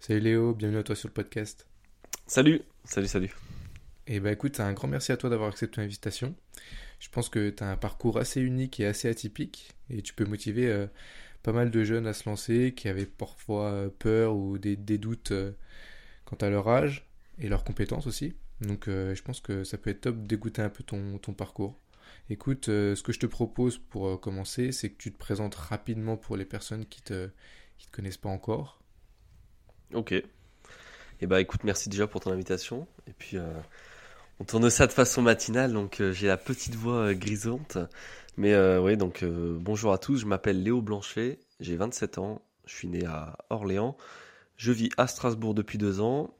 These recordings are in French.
Salut Léo, bienvenue à toi sur le podcast. Salut, salut, salut. Et bah écoute, un grand merci à toi d'avoir accepté l'invitation. Je pense que tu as un parcours assez unique et assez atypique et tu peux motiver euh, pas mal de jeunes à se lancer qui avaient parfois euh, peur ou des, des doutes euh, quant à leur âge et leurs compétences aussi. Donc je pense que ça peut être top d'écouter un peu ton, ton parcours. Écoute, ce que je te propose pour commencer, c'est que tu te présentes rapidement pour les personnes qui te, qui te connaissent pas encore. Ok. Eh bah écoute, merci déjà pour ton invitation. Et puis on tourne ça de façon matinale, donc euh, j'ai la petite voix euh, grisante. Mais euh, oui, donc bonjour à tous, je m'appelle Léo Blanchet, j'ai 27 ans, je suis né à Orléans, je vis à Strasbourg depuis deux ans,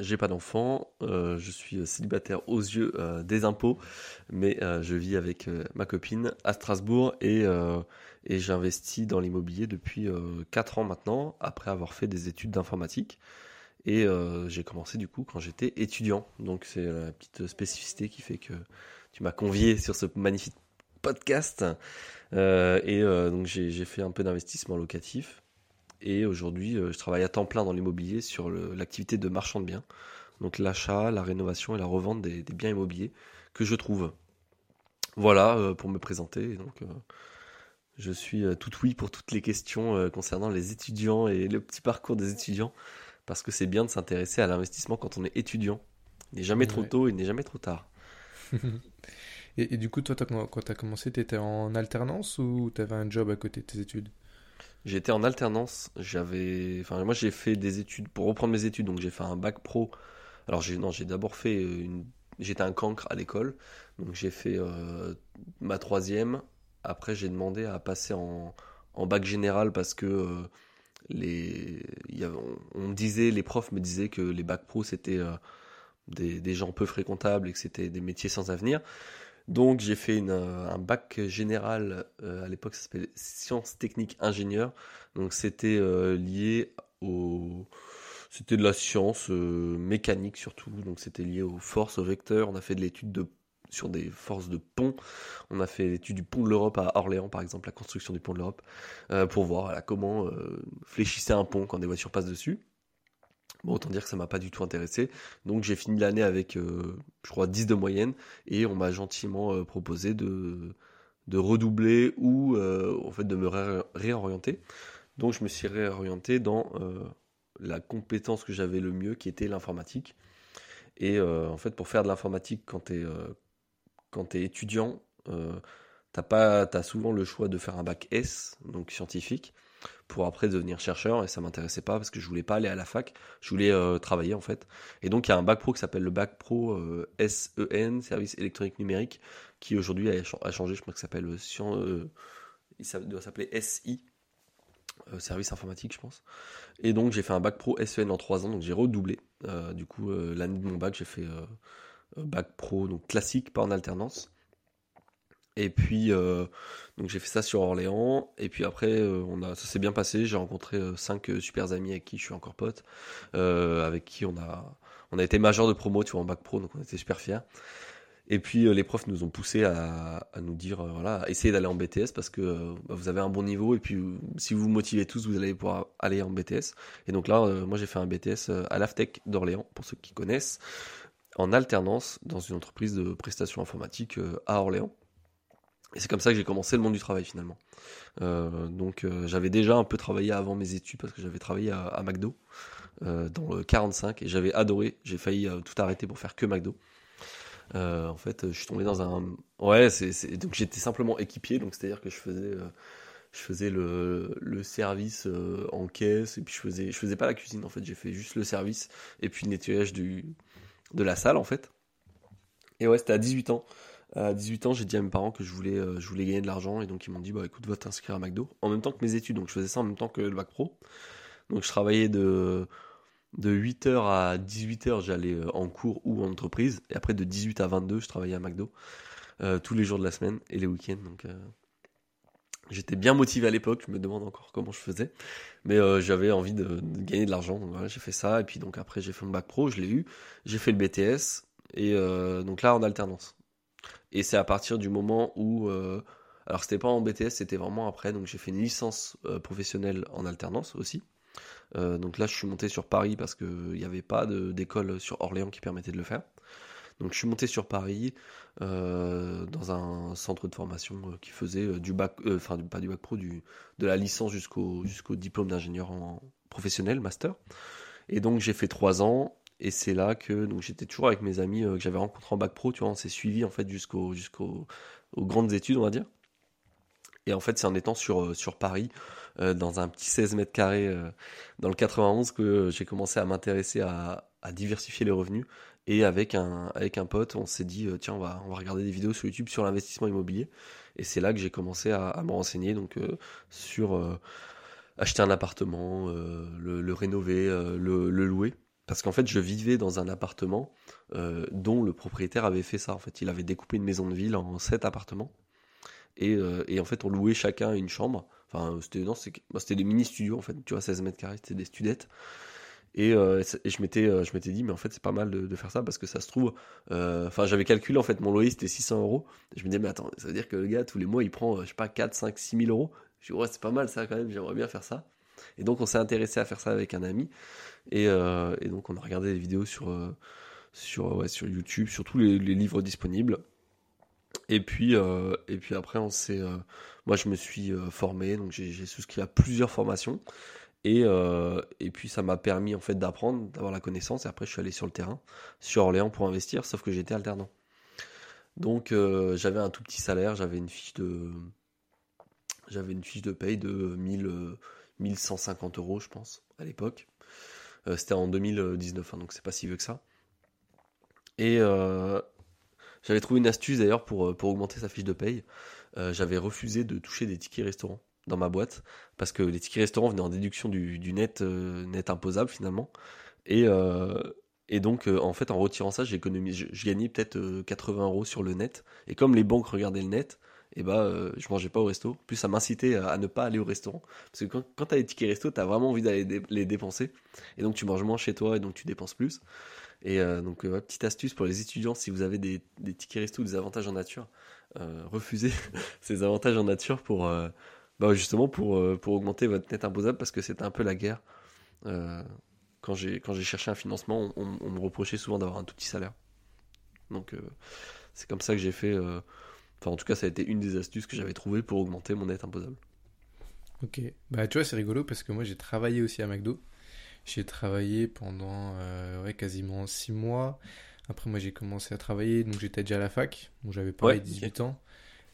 j'ai pas d'enfant, je suis célibataire aux yeux des impôts, mais je vis avec ma copine à Strasbourg. Et, et j'investis dans l'immobilier depuis 4 ans maintenant, après avoir fait des études d'informatique. Et euh, j'ai commencé du coup quand j'étais étudiant. Donc c'est la petite spécificité qui fait que tu m'as convié sur ce magnifique podcast. Euh, et euh, donc j'ai fait un peu d'investissement locatif. Et aujourd'hui, je travaille à temps plein dans l'immobilier sur l'activité de marchand de biens. Donc l'achat, la rénovation et la revente des, biens immobiliers que je trouve. Voilà pour me présenter. Je suis tout oui pour toutes les questions concernant les étudiants et le petit parcours des étudiants parce que c'est bien de s'intéresser à l'investissement quand on est étudiant. Il n'est jamais trop tôt, il n'est jamais trop tard. et, du coup, toi, quand tu as commencé, tu étais en alternance ou tu avais un job à côté de tes études? J'étais en alternance. J'avais, enfin, moi, j'ai fait des études pour reprendre mes études. Donc, j'ai fait un bac pro. Alors, j'ai non, j'ai d'abord fait une. J'étais un cancre à l'école, donc j'ai fait euh, ma troisième. Après, j'ai demandé à passer en, bac général parce que euh, les, on, disait, les profs me disaient que les bacs pro c'était euh, des, gens peu fréquentables et que c'était des métiers sans avenir. Donc j'ai fait euh, un bac général, à l'époque ça s'appelait sciences techniques ingénieurs. Donc c'était lié au... C'était de la science mécanique surtout, donc c'était lié aux forces, aux vecteurs. On a fait de l'étude de sur des forces de pont. On a fait l'étude du pont de l'Europe à Orléans, par exemple, la construction du pont de l'Europe, euh, pour voir comment euh, fléchissait un pont quand des voitures passent dessus. Bon, autant dire que ça m'a pas du tout intéressé. Donc j'ai fini l'année avec, euh, je crois, 10 de moyenne, et on m'a gentiment proposé de, redoubler ou en fait de me réorienter. Donc je me suis réorienté dans la compétence que j'avais le mieux, qui était l'informatique. Et en fait, pour faire de l'informatique quand tu es, quand tu es étudiant, euh, t'as as souvent le choix de faire un bac S, donc scientifique, pour après devenir chercheur. Et ça m'intéressait pas parce que je voulais pas aller à la fac, je voulais euh, travailler en fait. Et donc il y a un bac pro qui s'appelle le bac pro euh, SEN, service électronique numérique, qui aujourd'hui a, changé. Je crois que ça s'appelle euh, ça doit s'appeler SI. service informatique, je pense. Et donc j'ai fait un bac pro SEN en 3 ans, donc j'ai redoublé. du coup, l'année de mon bac, j'ai fait bac pro, donc classique, pas en alternance. Et puis, euh, j'ai fait ça sur Orléans. Et puis après, euh, on a, ça s'est bien passé. J'ai rencontré cinq super amis avec qui je suis encore pote, avec qui on a, on a été majeur de promo, tu vois, en bac pro, donc on était super fiers. Et puis les profs nous ont poussé à, à nous dire, voilà, essayez d'aller en BTS parce que bah, vous avez un bon niveau. Et puis si vous vous motivez tous, vous allez pouvoir aller en BTS. Et donc là, moi j'ai fait un BTS à l'AFTEC d'Orléans, pour ceux qui connaissent en alternance dans une entreprise de prestations informatiques euh, à Orléans. Et c'est comme ça que j'ai commencé le monde du travail finalement. Euh, donc euh, j'avais déjà un peu travaillé avant mes études parce que j'avais travaillé à, McDo dans le 45 et j'avais adoré. J'ai failli tout arrêter pour faire que McDo. en fait, je suis tombé dans un. Ouais, c'est donc j'étais simplement équipier, donc c'est-à-dire que je faisais je faisais le, le service en caisse et puis je faisais je faisais pas la cuisine en fait j'ai fait juste le service et puis le nettoyage du de la salle en fait. Et ouais, c'était à 18 ans. À 18 ans, j'ai dit à mes parents que je voulais, euh, je voulais gagner de l'argent et donc ils m'ont dit bah écoute, va t'inscrire à McDo en même temps que mes études. Donc je faisais ça en même temps que le bac pro. Donc je travaillais de de 8h à 18h, j'allais euh, en cours ou en entreprise et après de 18 à 22, je travaillais à McDo euh, tous les jours de la semaine et les week-ends. Donc J'étais bien motivé à l'époque, je me demande encore comment je faisais, mais euh, j'avais envie de, gagner de l'argent, donc voilà, j'ai fait ça, et puis donc après j'ai fait mon bac pro, je l'ai eu, j'ai fait le BTS, et euh, donc là en alternance. Et c'est à partir du moment où, euh, alors c'était pas en BTS, c'était vraiment après, donc j'ai fait une licence professionnelle en alternance aussi, donc là, je suis monté sur Paris parce qu'il n'y avait pas d'école sur Orléans qui permettait de le faire. Donc je suis monté sur Paris dans un centre de formation qui faisait du bac, enfin pas du bac pro, de la licence jusqu'au diplôme d'ingénieur professionnel, master. Et donc j'ai fait trois ans et c'est là que j'étais toujours avec mes amis que j'avais rencontrés en bac pro, tu vois, on s'est suivi en fait jusqu'au jusqu'aux grandes études, on va dire. Et en fait, c'est en étant sur, Paris, dans un petit 16 mètres carrés dans le 91, que j'ai commencé à m'intéresser à, diversifier les revenus. Et avec un, avec un pote, on s'est dit, tiens, on va, on va regarder des vidéos sur YouTube sur l'investissement immobilier. Et c'est là que j'ai commencé à, à me renseigner donc, sur acheter un appartement, le, rénover, le, louer. Parce qu'en fait, je vivais dans un appartement euh, dont le propriétaire avait fait ça. En fait, il avait découpé une maison de ville en sept appartements. Et, euh, et en fait, on louait chacun une chambre. Enfin, c'était, bah, des mini-studios, en fait. Tu vois, 16 mètres carrés, c'était des studettes. Et, euh, et, je m'étais je m'étais dit mais en fait c'est pas mal de, faire ça parce que ça se trouve enfin j'avais calculé en fait mon loyer c'était 600 euros. Je me disais mais attends ça veut dire que le gars tous les mois il prend je sais pas 4 5 6 000 euros. Je dis ouais c'est pas mal ça quand même j'aimerais bien faire ça. Et donc on s'est intéressé à faire ça avec un ami. Euh, et, donc on a regardé des vidéos sur, euh, sur, ouais, sur YouTube, sur tous les, livres disponibles. Et puis, euh, et puis après, on s'est, moi je me suis formé, donc j'ai souscrit à plusieurs formations. Et, et puis ça m'a permis en fait d'apprendre, d'avoir la connaissance. Et après, je suis allé sur le terrain, sur Orléans pour investir, sauf que j'étais alternant. Donc j'avais un tout petit salaire, j'avais une fiche de, j'avais une fiche de paye de 1000, 1150 euros, je pense, à l'époque. Euh, c'était en 2019, hein, donc c'est pas si vieux que ça. Et euh, j'avais trouvé une astuce d'ailleurs pour, euh, pour augmenter sa fiche de paye. j'avais refusé de toucher des tickets restaurants dans ma boîte parce que les tickets restaurants venaient en déduction du, net, net imposable finalement. Et, et donc, en fait, en retirant ça, j'ai je, gagnais peut-être 80 euros sur le net. Et comme les banques regardaient le net, et bah euh, je mangeais pas au resto. Plus ça m'incitait à, ne pas aller au restaurant. Parce que quand, tu as les tickets resto, tu as vraiment envie d'aller les dépenser. Et donc tu manges moins chez toi et donc tu dépenses plus. Et euh, donc, euh, petite astuce pour les étudiants, si vous avez des, des tickets resto ou des avantages en nature, refusez ces avantages en nature pour bah, justement pour, pour augmenter votre net imposable parce que c'était un peu la guerre. quand j'ai cherché un financement, on, on me reprochait souvent d'avoir un tout petit salaire. Donc c'est comme ça que j'ai fait Enfin, en tout cas, ça a été une des astuces que j'avais trouvées pour augmenter mon net imposable. Ok. Bah, tu vois, c'est rigolo parce que moi, j'ai travaillé aussi à McDo. J'ai travaillé pendant euh, ouais, quasiment 6 mois. Après, moi, j'ai commencé à travailler, donc j'étais déjà à la fac. Donc, j'avais pas 18 ans.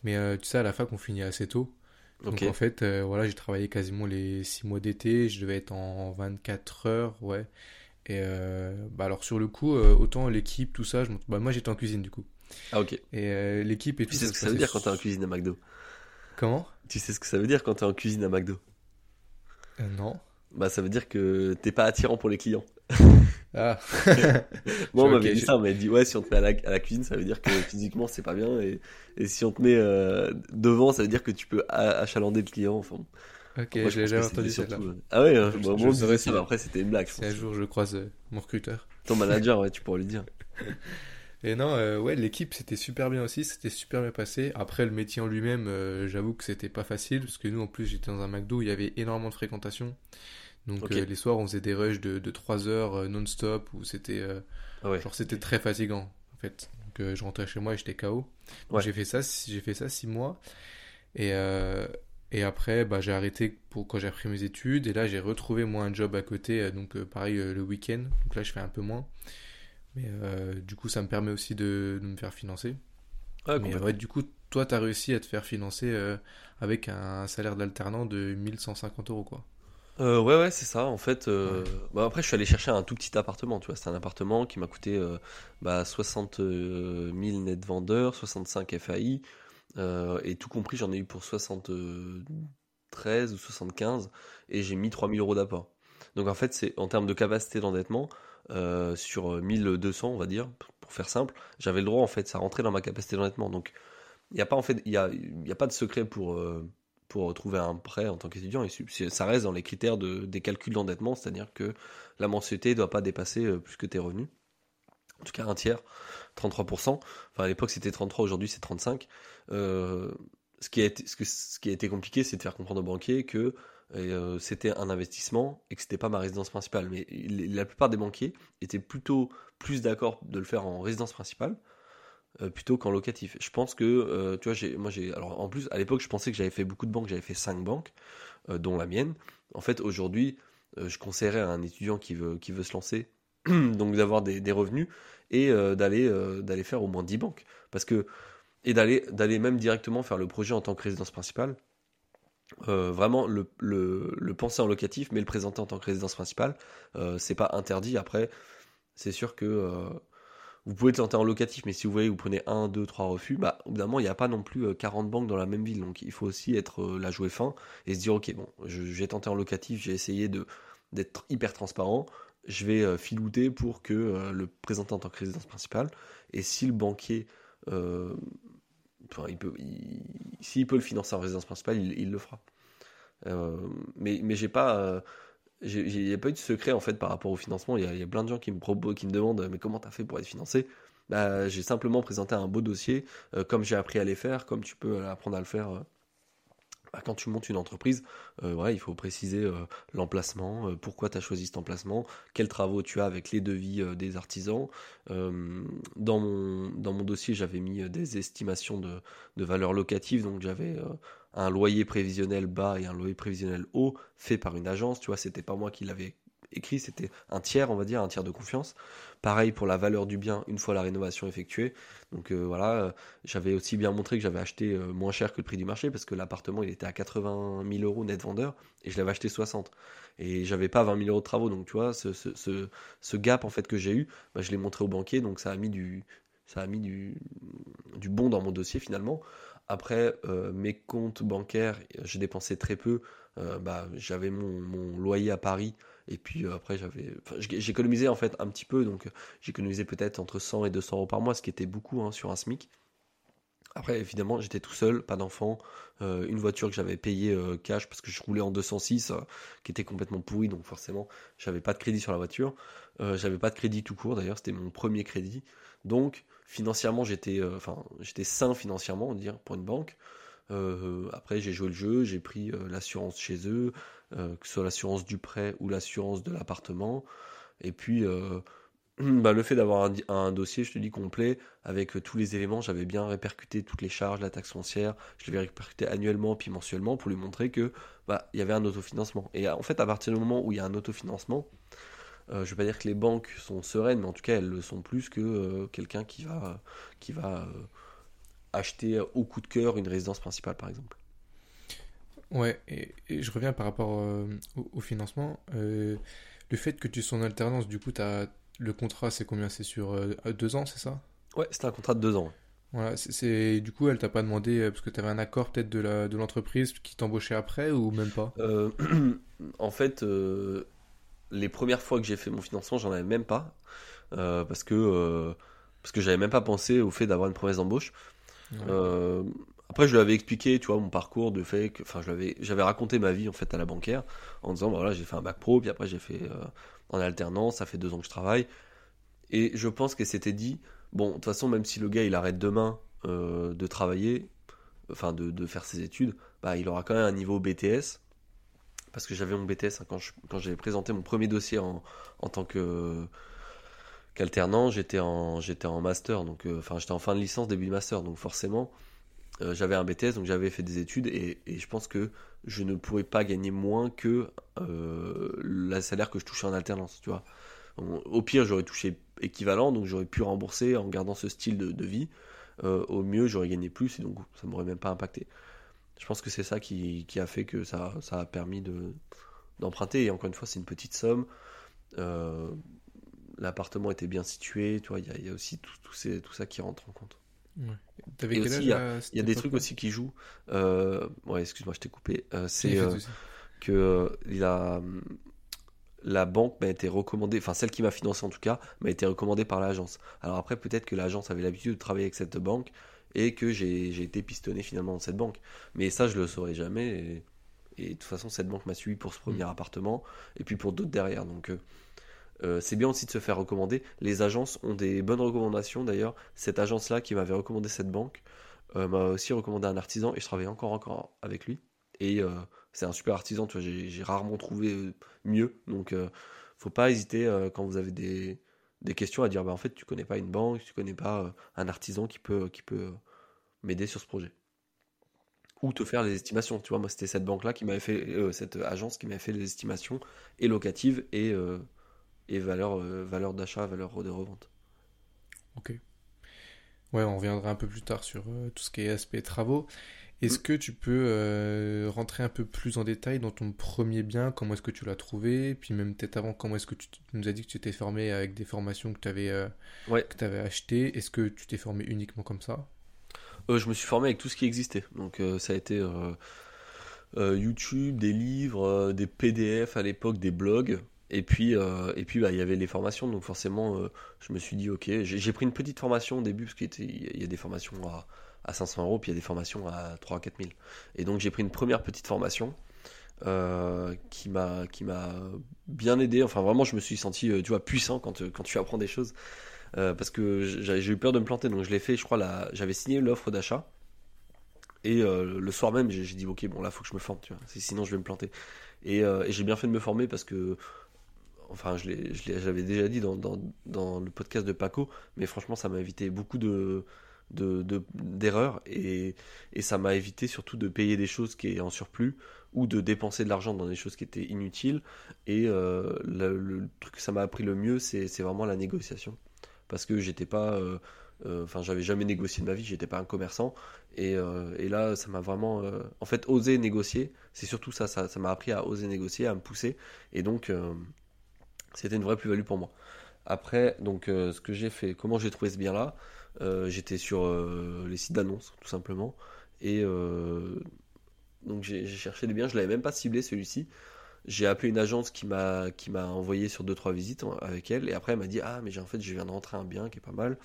Mais euh, tu sais, à la fac, on finit assez tôt. Donc, en fait, euh, voilà, j'ai travaillé quasiment les 6 mois d'été. Je devais être en 24 heures, ouais. Et bah, alors, sur le coup, autant l'équipe, tout ça, je... bah, moi, j'étais en cuisine, du coup. Ah ok. Et euh, l'équipe et tout. Tu sais ce que ça veut dire quand t'es en cuisine à McDo? Comment? Tu sais ce que ça veut dire quand t'es en cuisine à McDo? Euh, Non. Bah ça veut dire que t'es pas attirant pour les clients. Ah. Moi on m'avait dit ça, on m'avait dit ouais si on te met à la, cuisine ça veut dire que physiquement c'est pas bien et, et si on te met euh, devant ça veut dire que tu peux achalander le client. Enfin, Ok, j'ai jamais entendu ça. Euh, ah ouais, hein, bon, je, bon, ça, après c'était une blague. Si un jour je croise mon recruteur. Ton manager, ouais, tu pourras lui dire. Et non, euh, ouais, l'équipe c'était super bien aussi, c'était super bien passé. Après, le métier en lui-même, euh, j'avoue que c'était pas facile, parce que nous, en plus, j'étais dans un McDo où il y avait énormément de fréquentation. Donc, euh, les soirs, on faisait des rushs de, de 3 heures non-stop, où c'était ah genre c'était très fatigant, en fait. Donc, je rentrais chez moi et j'étais KO. J'ai fait ça, j'ai fait ça 6 mois. Et, et après, bah, j'ai arrêté pour quand j'ai repris mes études. Et là, j'ai retrouvé moi un job à côté, donc pareil le week-end. Donc là, je fais un peu moins. Mais euh, du coup, ça me permet aussi de, me faire financer. Ah, mais ouais, du coup, toi, tu as réussi à te faire financer euh, avec un salaire d'alternant de 1150 euros, quoi. Euh, ouais, ouais, c'est ça. En fait, bah, après, je suis allé chercher un tout petit appartement. Tu vois, c'est un appartement qui m'a coûté bah, 60 000 net vendeurs, 65 FAI, et tout compris, j'en ai eu pour 73 ou 75, et j'ai mis 3000 euros d'apport. Donc en fait, c'est en termes de capacité d'endettement, euh, sur 1200, on va dire, pour faire simple, j'avais le droit, en fait, ça rentrait dans ma capacité d'endettement. Donc, il n'y a pas, en fait, il y a, y a pas de secret pour, euh, pour trouver un prêt en tant qu'étudiant. Ça reste dans les critères de, des calculs d'endettement, c'est-à-dire que la mensualité ne doit pas dépasser euh, plus que tes revenus. En tout cas, un tiers, 33%. Enfin, à l'époque, c'était 33, aujourd'hui, c'est 35. ce, qui a été, ce, qui a été compliqué, c'est de faire comprendre aux banquiers que euh, c'était un investissement et que c'était pas ma résidence principale. Mais la plupart des banquiers étaient plutôt plus d'accord de le faire en résidence principale euh, plutôt qu'en locatif. Je pense que, euh, tu vois, moi j'ai, alors en plus à l'époque je pensais que j'avais fait beaucoup de banques, j'avais fait cinq banques, dont la mienne. En fait aujourd'hui, je conseillerais à un étudiant qui veut, qui veut se lancer, donc d'avoir des, des, revenus et d'aller, d'aller faire au moins 10 banques, parce que et d'aller, d'aller même directement faire le projet en tant que résidence principale euh, vraiment le, le, penser en locatif, mais le présenter en tant que résidence principale, euh, c'est pas interdit. Après, c'est sûr que euh, vous pouvez tenter en locatif, mais si vous voyez, vous prenez 1, 2, 3 refus, bah, évidemment, il n'y a pas non plus 40 banques dans la même ville. Donc, il faut aussi être la jouer fin et se dire, ok, bon, j'ai tenté en locatif, j'ai essayé d'être hyper transparent, je vais filouter pour que le présenter en tant que résidence principale. Et si le banquier il peut, s'il peut le financer en résidence principale, il, le fera. Euh, mais mais j'ai pas, euh, j'ai pas eu de secret en fait par rapport au financement. Il y a, plein de gens qui me proposent, qui me demandent, mais comment t'as fait pour être financé? Bah, J'ai simplement présenté un beau dossier, euh, comme j'ai appris à les faire, comme tu peux apprendre à le faire bah, quand tu montes une entreprise, euh, il faut préciser euh, l'emplacement, euh, pourquoi tu as choisi cet emplacement, quels travaux tu as avec les devis des artisans. dans, mon, dans mon dossier, j'avais mis des estimations de, de valeur locative, donc j'avais un loyer prévisionnel bas et un loyer prévisionnel haut fait par une agence. Tu vois, c'était pas moi qui l'avais écrit, c'était un tiers, on va dire, un tiers de confiance. Pareil pour la valeur du bien une fois la rénovation effectuée. Donc euh, voilà, euh, j'avais aussi bien montré que j'avais acheté euh, moins cher que le prix du marché parce que l'appartement il était à 80 000 euros net vendeur et je l'avais acheté 60. Et j'avais pas 20 000 euros de travaux. Donc tu vois, ce, ce, ce, gap en fait que j'ai eu, bah, je l'ai montré au banquier donc ça a mis du, ça a mis du, du bon dans mon dossier finalement. Après, mes comptes bancaires, j'ai dépensé très peu. bah, j'avais mon, mon, loyer à Paris et puis euh, après, j'avais, j'économisais en fait un petit peu, donc j'économisais peut-être entre 100 et 200 euros par mois, ce qui était beaucoup hein, sur un SMIC. Après, évidemment, j'étais tout seul, pas d'enfant, euh, une voiture que j'avais payée euh, cash parce que je roulais en 206, qui était complètement pourri, donc forcément, j'avais pas de crédit sur la voiture. j'avais pas de crédit tout court, d'ailleurs, c'était mon premier crédit. Donc, financièrement, j'étais, enfin, j'étais sain financièrement, on va pour une banque. après, j'ai joué le jeu, j'ai pris l'assurance chez eux, euh, que ce soit l'assurance du prêt ou l'assurance de l'appartement. Et puis, euh, bah, le fait d'avoir un, dossier, je te dis, complet, avec euh, tous les éléments, j'avais bien répercuté toutes les charges, la taxe foncière, je l'avais répercuté annuellement puis mensuellement pour lui montrer que bah, il y avait un autofinancement. Et en fait, à partir du moment où il y a un autofinancement, je ne vais pas dire que les banques sont sereines, mais en tout cas, elles le sont plus que quelqu'un qui va, qui va acheter au coup de cœur une résidence principale, par exemple. Ouais, et, je reviens par rapport euh, au, financement. Euh, le fait que tu sois en alternance, du coup, as, le contrat, c'est combien? C'est sur euh, deux ans, c'est ça? Ouais, c'était un contrat de deux ans. Voilà, c'est du coup, elle t'a pas demandé, parce que tu avais un accord peut-être de l'entreprise de qui t'embauchait après ou même pas? En fait, les premières fois que j'ai fait mon financement, j'en avais même pas, parce que, parce que j'avais même pas pensé au fait d'avoir une promesse d'embauche. Après, je lui avais expliqué, tu vois, mon parcours de fait que, enfin, j'avais raconté ma vie en fait à la bancaire en disant, bah, voilà, j'ai fait un bac pro, puis après j'ai fait euh, en alternance, ça fait deux ans que je travaille. Et je pense qu'elle s'était dit, bon, de toute façon, même si le gars il arrête demain euh, de travailler, enfin de, faire ses études, bah, il aura quand même un niveau BTS. Parce que j'avais mon BTS hein, quand, quand j'avais présenté mon premier dossier en, en tant qu'alternant, j'étais en, j'étais en master, donc euh, enfin j'étais en fin de licence, début de master, donc forcément euh, j'avais un BTS, donc j'avais fait des études, et, je pense que je ne pourrais pas gagner moins que euh, le salaire que je touchais en alternance, tu vois. Au pire, j'aurais touché équivalent, donc j'aurais pu rembourser en gardant ce style de, vie. Au mieux, j'aurais gagné plus, et donc ça m'aurait même pas impacté. Je pense que c'est ça qui, a fait que ça, ça a permis de, d'emprunter, et encore une fois, c'est une petite somme. l'appartement était bien situé, tu vois, il y, a aussi tout, tout ça qui rentre en compte. Il y a, des trucs aussi qui jouent. Euh, ouais, excuse-moi, je t'ai coupé. Euh, c'est euh, que la, la banque m'a été recommandée, enfin celle qui m'a financé en tout cas, m'a été recommandée par l'agence. Alors après, peut-être que l'agence avait l'habitude de travailler avec cette banque et que j'ai été pistonné finalement dans cette banque. Mais ça, je le saurais jamais. Et, de toute façon, cette banque m'a suivi pour ce premier mm. appartement et puis pour d'autres derrière. Donc euh, c'est bien aussi de se faire recommander. Les agences ont des bonnes recommandations d'ailleurs. Cette agence-là qui m'avait recommandé cette banque euh, m'a aussi recommandé un artisan et je travaille encore encore avec lui. Et c'est un super artisan, tu vois, j'ai rarement trouvé mieux. Donc, faut pas hésiter quand vous avez des, des, questions à dire, bah, en fait, tu connais pas une banque, tu connais pas un artisan qui peut, qui peut m'aider sur ce projet ou te faire les estimations. Tu vois, moi, c'était cette banque-là qui m'avait fait, euh, cette agence qui m'avait fait les estimations et locatives et, euh, euh, valeur d'achat, valeur de revente. Ok. Ouais, on reviendra un peu plus tard sur tout ce qui est aspect travaux. Est-ce mm. que tu peux rentrer un peu plus en détail dans ton premier bien? Comment est-ce que tu l'as trouvé? Puis même peut-être avant, comment est-ce que tu, nous as dit que tu t'es formé avec des formations que tu avais, ouais. que avais achetées Est-ce que tu t'es formé uniquement comme ça? Euh, je me suis formé avec tout ce qui existait. Donc euh, ça a été euh, YouTube, des livres, des PDF à l'époque, des blogs. Et puis, et puis bah, il y avait les formations, donc forcément, je me suis dit, ok, j'ai pris une petite formation au début, parce qu'il y a des formations à, à 500 euros, puis il y a des formations à 3 à 4 000. Et donc j'ai pris une première petite formation qui m'a qui m'a bien aidé. Enfin, vraiment, je me suis senti, tu vois, puissant quand, quand tu apprends des choses. Euh, parce que j'ai eu peur de me planter, donc je l'ai fait, je crois, j'avais signé l'offre d'achat. Et euh, le soir même, j'ai dit, ok, bon là, faut que je me forme, tu vois, sinon je vais me planter. Euh, et, j'ai bien fait de me former parce que, enfin, je l'avais déjà dit dans, dans, le podcast de Paco, mais franchement, ça m'a évité beaucoup de d'erreurs et, et, ça m'a évité surtout de payer des choses qui est en surplus ou de dépenser de l'argent dans des choses qui étaient inutiles. Et le, le, truc que ça m'a appris le mieux c'est vraiment la négociation. Parce que j'étais pas euh, euh, enfin j'avais jamais négocié de ma vie j'étais pas un commerçant. Et, euh, et là ça m'a vraiment en fait osé négocier c'est surtout ça ça m'a appris à oser négocier à me pousser. Et donc c'était une vraie plus-value pour moi. Après donc ce que j'ai fait comment j'ai trouvé ce bien là j'étais sur les sites d'annonces tout simplement. Et donc j'ai cherché des biens. Je l'avais même pas ciblé celui-ci. J'ai appelé une agence qui m'a qui m'a envoyé sur deux trois visites avec elle. Et après elle m'a dit ah mais j'ai en fait je viens de rentrer un bien qui est pas mal.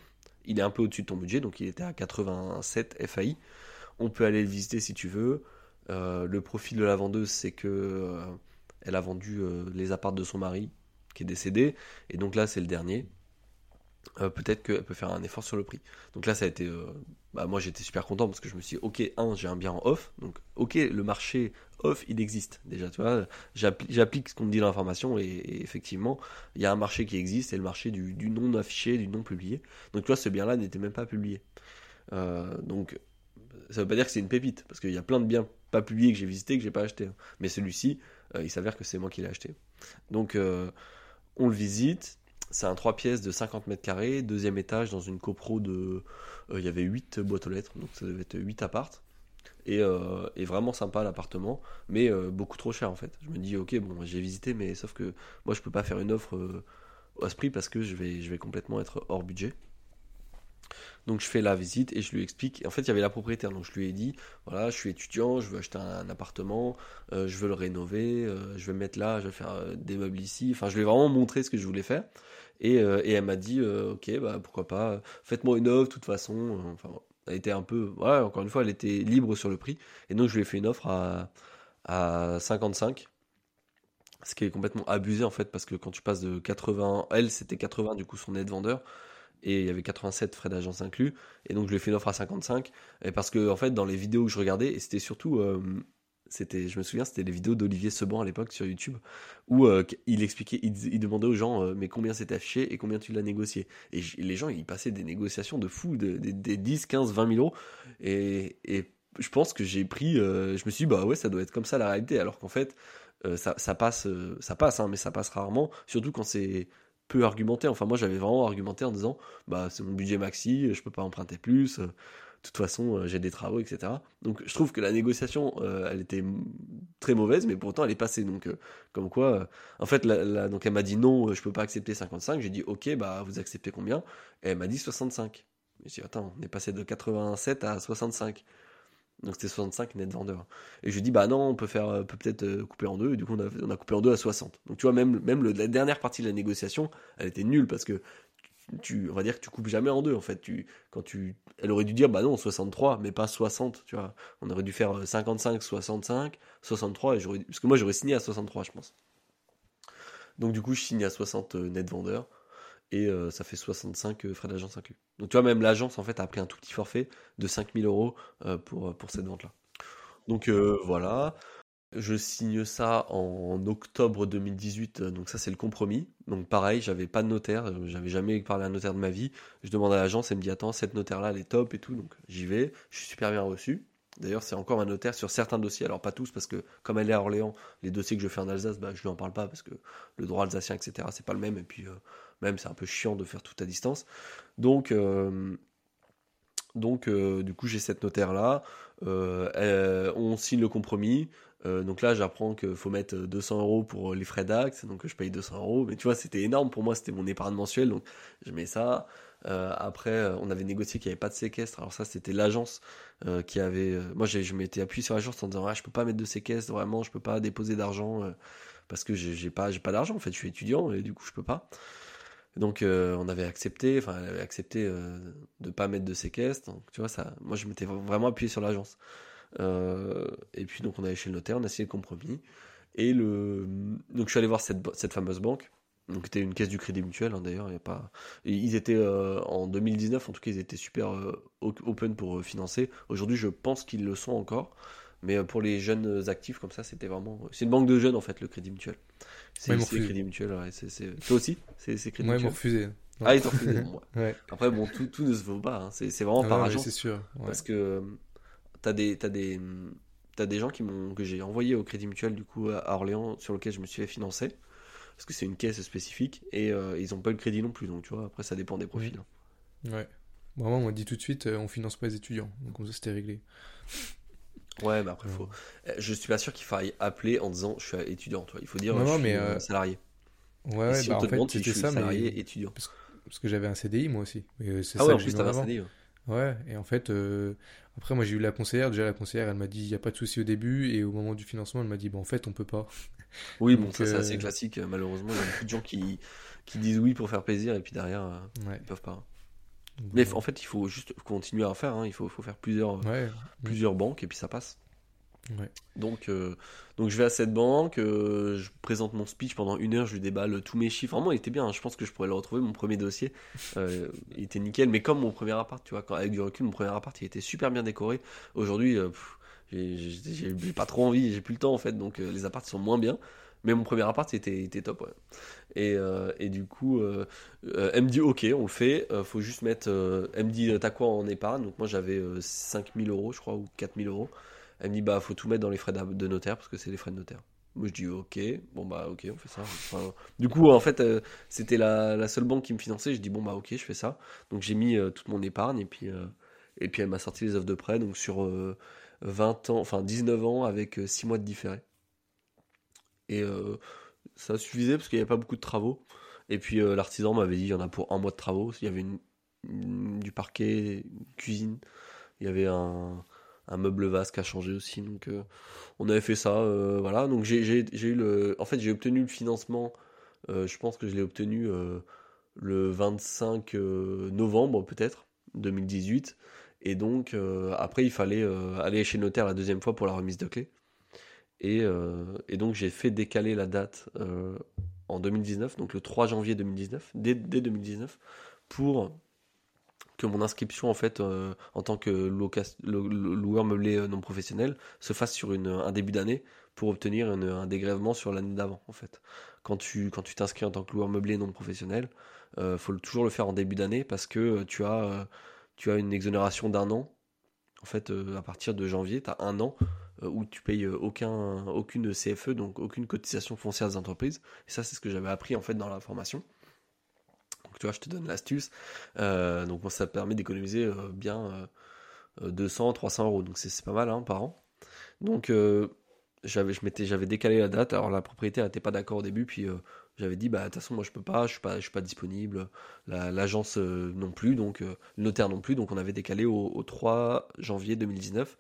Il est un peu au-dessus de ton budget donc il était à 87 FAI on peut aller le visiter si tu veux. Euh, le profil de la vendeuse c'est que euh, elle a vendu euh, les apparts de son mari qui est décédé. Et donc là c'est le dernier euh, peut-être qu'elle peut faire un effort sur le prix. Donc là, ça a été. Euh, bah, moi, j'étais super content parce que je me suis dit, ok, un, j'ai un bien en off. Donc, ok, le marché off, il existe déjà. Tu vois, j'applique ce qu'on me dit dans l'information et, effectivement, il y a un marché qui existe, c'est le marché du, non affiché, du non publié. Donc, tu vois, ce bien-là n'était même pas publié. Euh, donc, ça veut pas dire que c'est une pépite parce qu'il y a plein de biens pas publiés que j'ai visités que j'ai pas acheté. Hein. Mais celui-ci, il s'avère que c'est moi qui l'ai acheté. Donc, on le visite c'est un 3 pièces de 50 mètres carrés, deuxième étage dans une copro de. Euh, il y avait 8 boîtes aux lettres, donc ça devait être 8 appartes. Et, euh, vraiment sympa l'appartement, mais euh, beaucoup trop cher en fait. Je me dis, ok, bon, j'ai visité, mais sauf que moi je peux pas faire une offre à ce prix parce que je vais, je vais complètement être hors budget. Donc je fais la visite et je lui explique. En fait, il y avait la propriétaire, donc je lui ai dit voilà, je suis étudiant, je veux acheter un, appartement, euh, je veux le rénover, je vais mettre là, je vais faire des meubles ici. Enfin, je lui ai vraiment montré ce que je voulais faire. Et, elle m'a dit ok, bah pourquoi pas, faites-moi une offre, de toute façon. Enfin, elle était un peu, voilà, encore une fois, elle était libre sur le prix. Et donc je lui ai fait une offre à, à 55 ce qui est complètement abusé en fait parce que quand tu passes de 80 elle c'était 80 du coup son aide vendeur et il y avait 87 frais d'agence inclus et donc je lui ai fait une offre à 55 et parce que en fait dans les vidéos que je regardais c'était surtout euh, c'était je me souviens c'était les vidéos d'Olivier Seban à l'époque sur YouTube où euh, il expliquait il, demandait aux gens euh, mais combien c'était affiché et combien tu l'as négocié et les gens ils passaient des négociations de fou des 10 15 20 000 euros et, je pense que j'ai pris je me suis dit bah ouais ça doit être comme ça la réalité alors qu'en fait ça, ça, passe ça passe hein, mais ça passe rarement surtout quand c'est peu argumenté. Enfin, moi, j'avais vraiment argumenté en disant, bah, c'est mon budget maxi, je peux pas emprunter plus. Euh, toute façon, euh, j'ai des travaux, etc. Donc, je trouve que la négociation, euh, elle était très mauvaise, mais pourtant, elle est passée. Donc, comme quoi, en fait, donc elle m'a dit non, je peux pas accepter 55. J'ai dit, ok, bah, vous acceptez combien? Et elle m'a dit 65. J'ai dit, attends, on est passé de 87 à 65. Donc c'était 65 net vendeur. Et je lui dis bah non, on peut faire euh, peut peut-être euh, couper en deux. Et du coup on a, on a, coupé en deux à 60. Donc tu vois même même la dernière partie de la négociation, elle était nulle parce que tu on va dire que tu coupes jamais en deux en fait. Tu quand tu elle aurait dû dire bah non 63 mais pas 60. Tu vois, on aurait dû faire 55, 65, 63 et j'aurais parce que moi j'aurais signé à 63 je pense. Donc du coup je signe à 60 euh, net vendeur et euh, ça fait 65 euh, frais d'agence inclus. Donc tu vois, même l'agence en fait a pris un tout petit forfait de 5000 euros pour, pour cette vente-là. Donc euh, voilà, je signe ça en octobre 2018, euh, donc ça c'est le compromis. Donc pareil, j'avais pas de notaire, euh, j'avais jamais parlé à un notaire de ma vie. Je demande à l'agence, elle me dit attends, cette notaire-là, elle est top et tout, donc j'y vais, je suis super bien reçu. D'ailleurs, c'est encore un notaire sur certains dossiers, alors pas tous, parce que comme elle est à Orléans, les dossiers que je fais en Alsace, bah, je lui en parle pas, parce que le droit alsacien, etc., c'est pas le même, et puis même c'est un peu chiant de faire tout à distance. Donc, donc du coup, j'ai cette notaire-là. Euh, on signe le compromis. Euh, donc là, j'apprends qu'il faut mettre 200 euros pour les frais d'acte, donc je paye 200 euros. Mais tu vois, c'était énorme pour moi, c'était mon épargne mensuelle, donc je mets ça. Euh, après, on avait négocié qu'il n'y avait pas de séquestre. Alors ça, c'était l'agence qui avait. moi, je m'étais appuyé sur l'agence en disant, ah, je peux pas mettre de séquestre, vraiment, je peux pas déposer d'argent parce que j'ai pas, pas d'argent. En fait, je suis étudiant et du coup, je peux pas. Donc on avait accepté, enfin elle avait accepté euh, de pas mettre de séquestre. Donc tu vois ça, moi je m'étais vraiment appuyé sur l'agence. Euh, et puis donc on allait chez le notaire, on a signé le compromis. Et le donc je suis allé voir cette, cette fameuse banque. Donc c'était une caisse du Crédit Mutuel hein, d'ailleurs, il y a pas ils étaient euh, en 2019 en tout cas ils étaient super open pour financer. Aujourd'hui, je pense qu'ils le sont encore. Mais pour les jeunes actifs comme ça, c'était vraiment. C'est une banque de jeunes en fait, le Crédit Mutuel. C'est ouais, Crédit Mutuel, ouais, Toi aussi C'est Crédit Mutuel Moi, ils refusé. Ah, ils t'ont refusé. ouais. Après, bon, tout, tout, ne se vaut pas. Hein. C'est vraiment ah, par agence. C'est sûr. Parce que t'as des, as des, as des gens qui que j'ai envoyé au Crédit Mutuel du coup à Orléans sur lequel je me suis fait financer. Parce que c'est une caisse spécifique et euh, ils n'ont pas le crédit non plus. Donc tu vois, après ça dépend des profils. Ouais. Moi, on m'a dit tout de suite, euh, on finance pas les étudiants. Donc comme ça, c'était réglé. Ouais, mais après, faut. Euh, je suis pas sûr qu'il faille appeler en disant je suis étudiant. Il faut dire je suis mais euh, salarié. Ouais, si bah, on te en demande fait, si je suis ça, salarié mais... étudiant. Parce, que j'avais un CDI moi aussi. Euh, ah ça ouais, en plus t'avais un CDI. Ouais. Et en fait, après moi j'ai eu la conseillère. Déjà la conseillère, elle m'a dit il y a pas de souci au début, et au moment du financement, elle m'a dit bon en fait on peut pas. Oui, bon ça c'est assez classique. Malheureusement, il y a beaucoup de gens qui qui disent oui pour faire plaisir et puis derrière ouais. ils peuvent pas. Mais en fait, il faut juste continuer à en faire. Hein. Il faut, faut, faire plusieurs, plusieurs banques et puis ça passe. Donc, euh, donc je vais à cette banque, euh, je présente mon speech pendant une heure, je lui déballe tous mes chiffres. Vraiment, il était bien. Hein. Je pense que je pourrais le retrouver. Mon premier dossier, euh, il était nickel. Mais comme mon premier appart, tu vois, quand, avec du recul, mon premier appart, il était super bien décoré. Aujourd'hui, j'ai pas trop envie, j'ai plus le temps en fait. Donc les apparts sont moins bien. Mais mon premier appart, était, était top. Et, et, du coup, euh, elle me dit Ok, on le fait. faut juste mettre. elle me dit T'as quoi en épargne? Donc moi, j'avais 5000 euros, je crois, ou 4000 euros. Elle me dit Bah, faut tout mettre dans les frais de notaire parce que c'est les frais de notaire. Moi, je dis Ok, bon, bah, ok, on fait ça. du coup, en fait, c'était la, seule banque qui me finançait. Je dis Bon, bah, ok, je fais ça. Donc j'ai mis toute mon épargne et puis, et puis elle m'a sorti les offres de prêt. Donc sur 20 ans, enfin 19 ans avec 6 mois de différé. Et euh, ça suffisait parce qu'il n'y avait pas beaucoup de travaux. Et puis euh, l'artisan m'avait dit il y en a pour un mois de travaux. Il y avait du parquet, une cuisine. Il y avait un, un meuble vasque à changer aussi. Donc euh, on avait fait ça. voilà. Donc j'ai eu le. En fait, j'ai obtenu le financement. je pense que je l'ai obtenu le 25 novembre peut-être 2018. Et donc après, il fallait aller chez le notaire la deuxième fois pour la remise de clé. Euh, et, donc j'ai fait décaler la date euh, en 2019, donc le 3 janvier 2019, dès, 2019, pour que mon inscription en fait euh, en tant que loueur meublé non professionnel se fasse sur un début d'année pour obtenir un dégrèvement sur l'année d'avant en fait. Quand tu quand tu t'inscris en tant que loueur meublé non professionnel, il faut toujours le faire en début d'année parce que tu as tu as une exonération d'un an. En fait, à partir de janvier, tu as un an euh, où tu payes euh, aucun, aucune CFE, donc aucune cotisation foncière des entreprises. Et ça, c'est ce que j'avais appris en fait dans la formation. Tu vois, je te donne l'astuce. Euh, donc moi, ça permet d'économiser bien 200, 300 euros. Donc c'est pas mal hein, par an. Donc j'avais, j'avais décalé la date. Alors la propriétaire n'était pas d'accord au début, puis j'avais dit bah de toute façon moi je peux pas, je suis pas, je suis pas disponible. l'agence non plus, donc le notaire non plus. Donc on avait décalé au, au 3 janvier 2019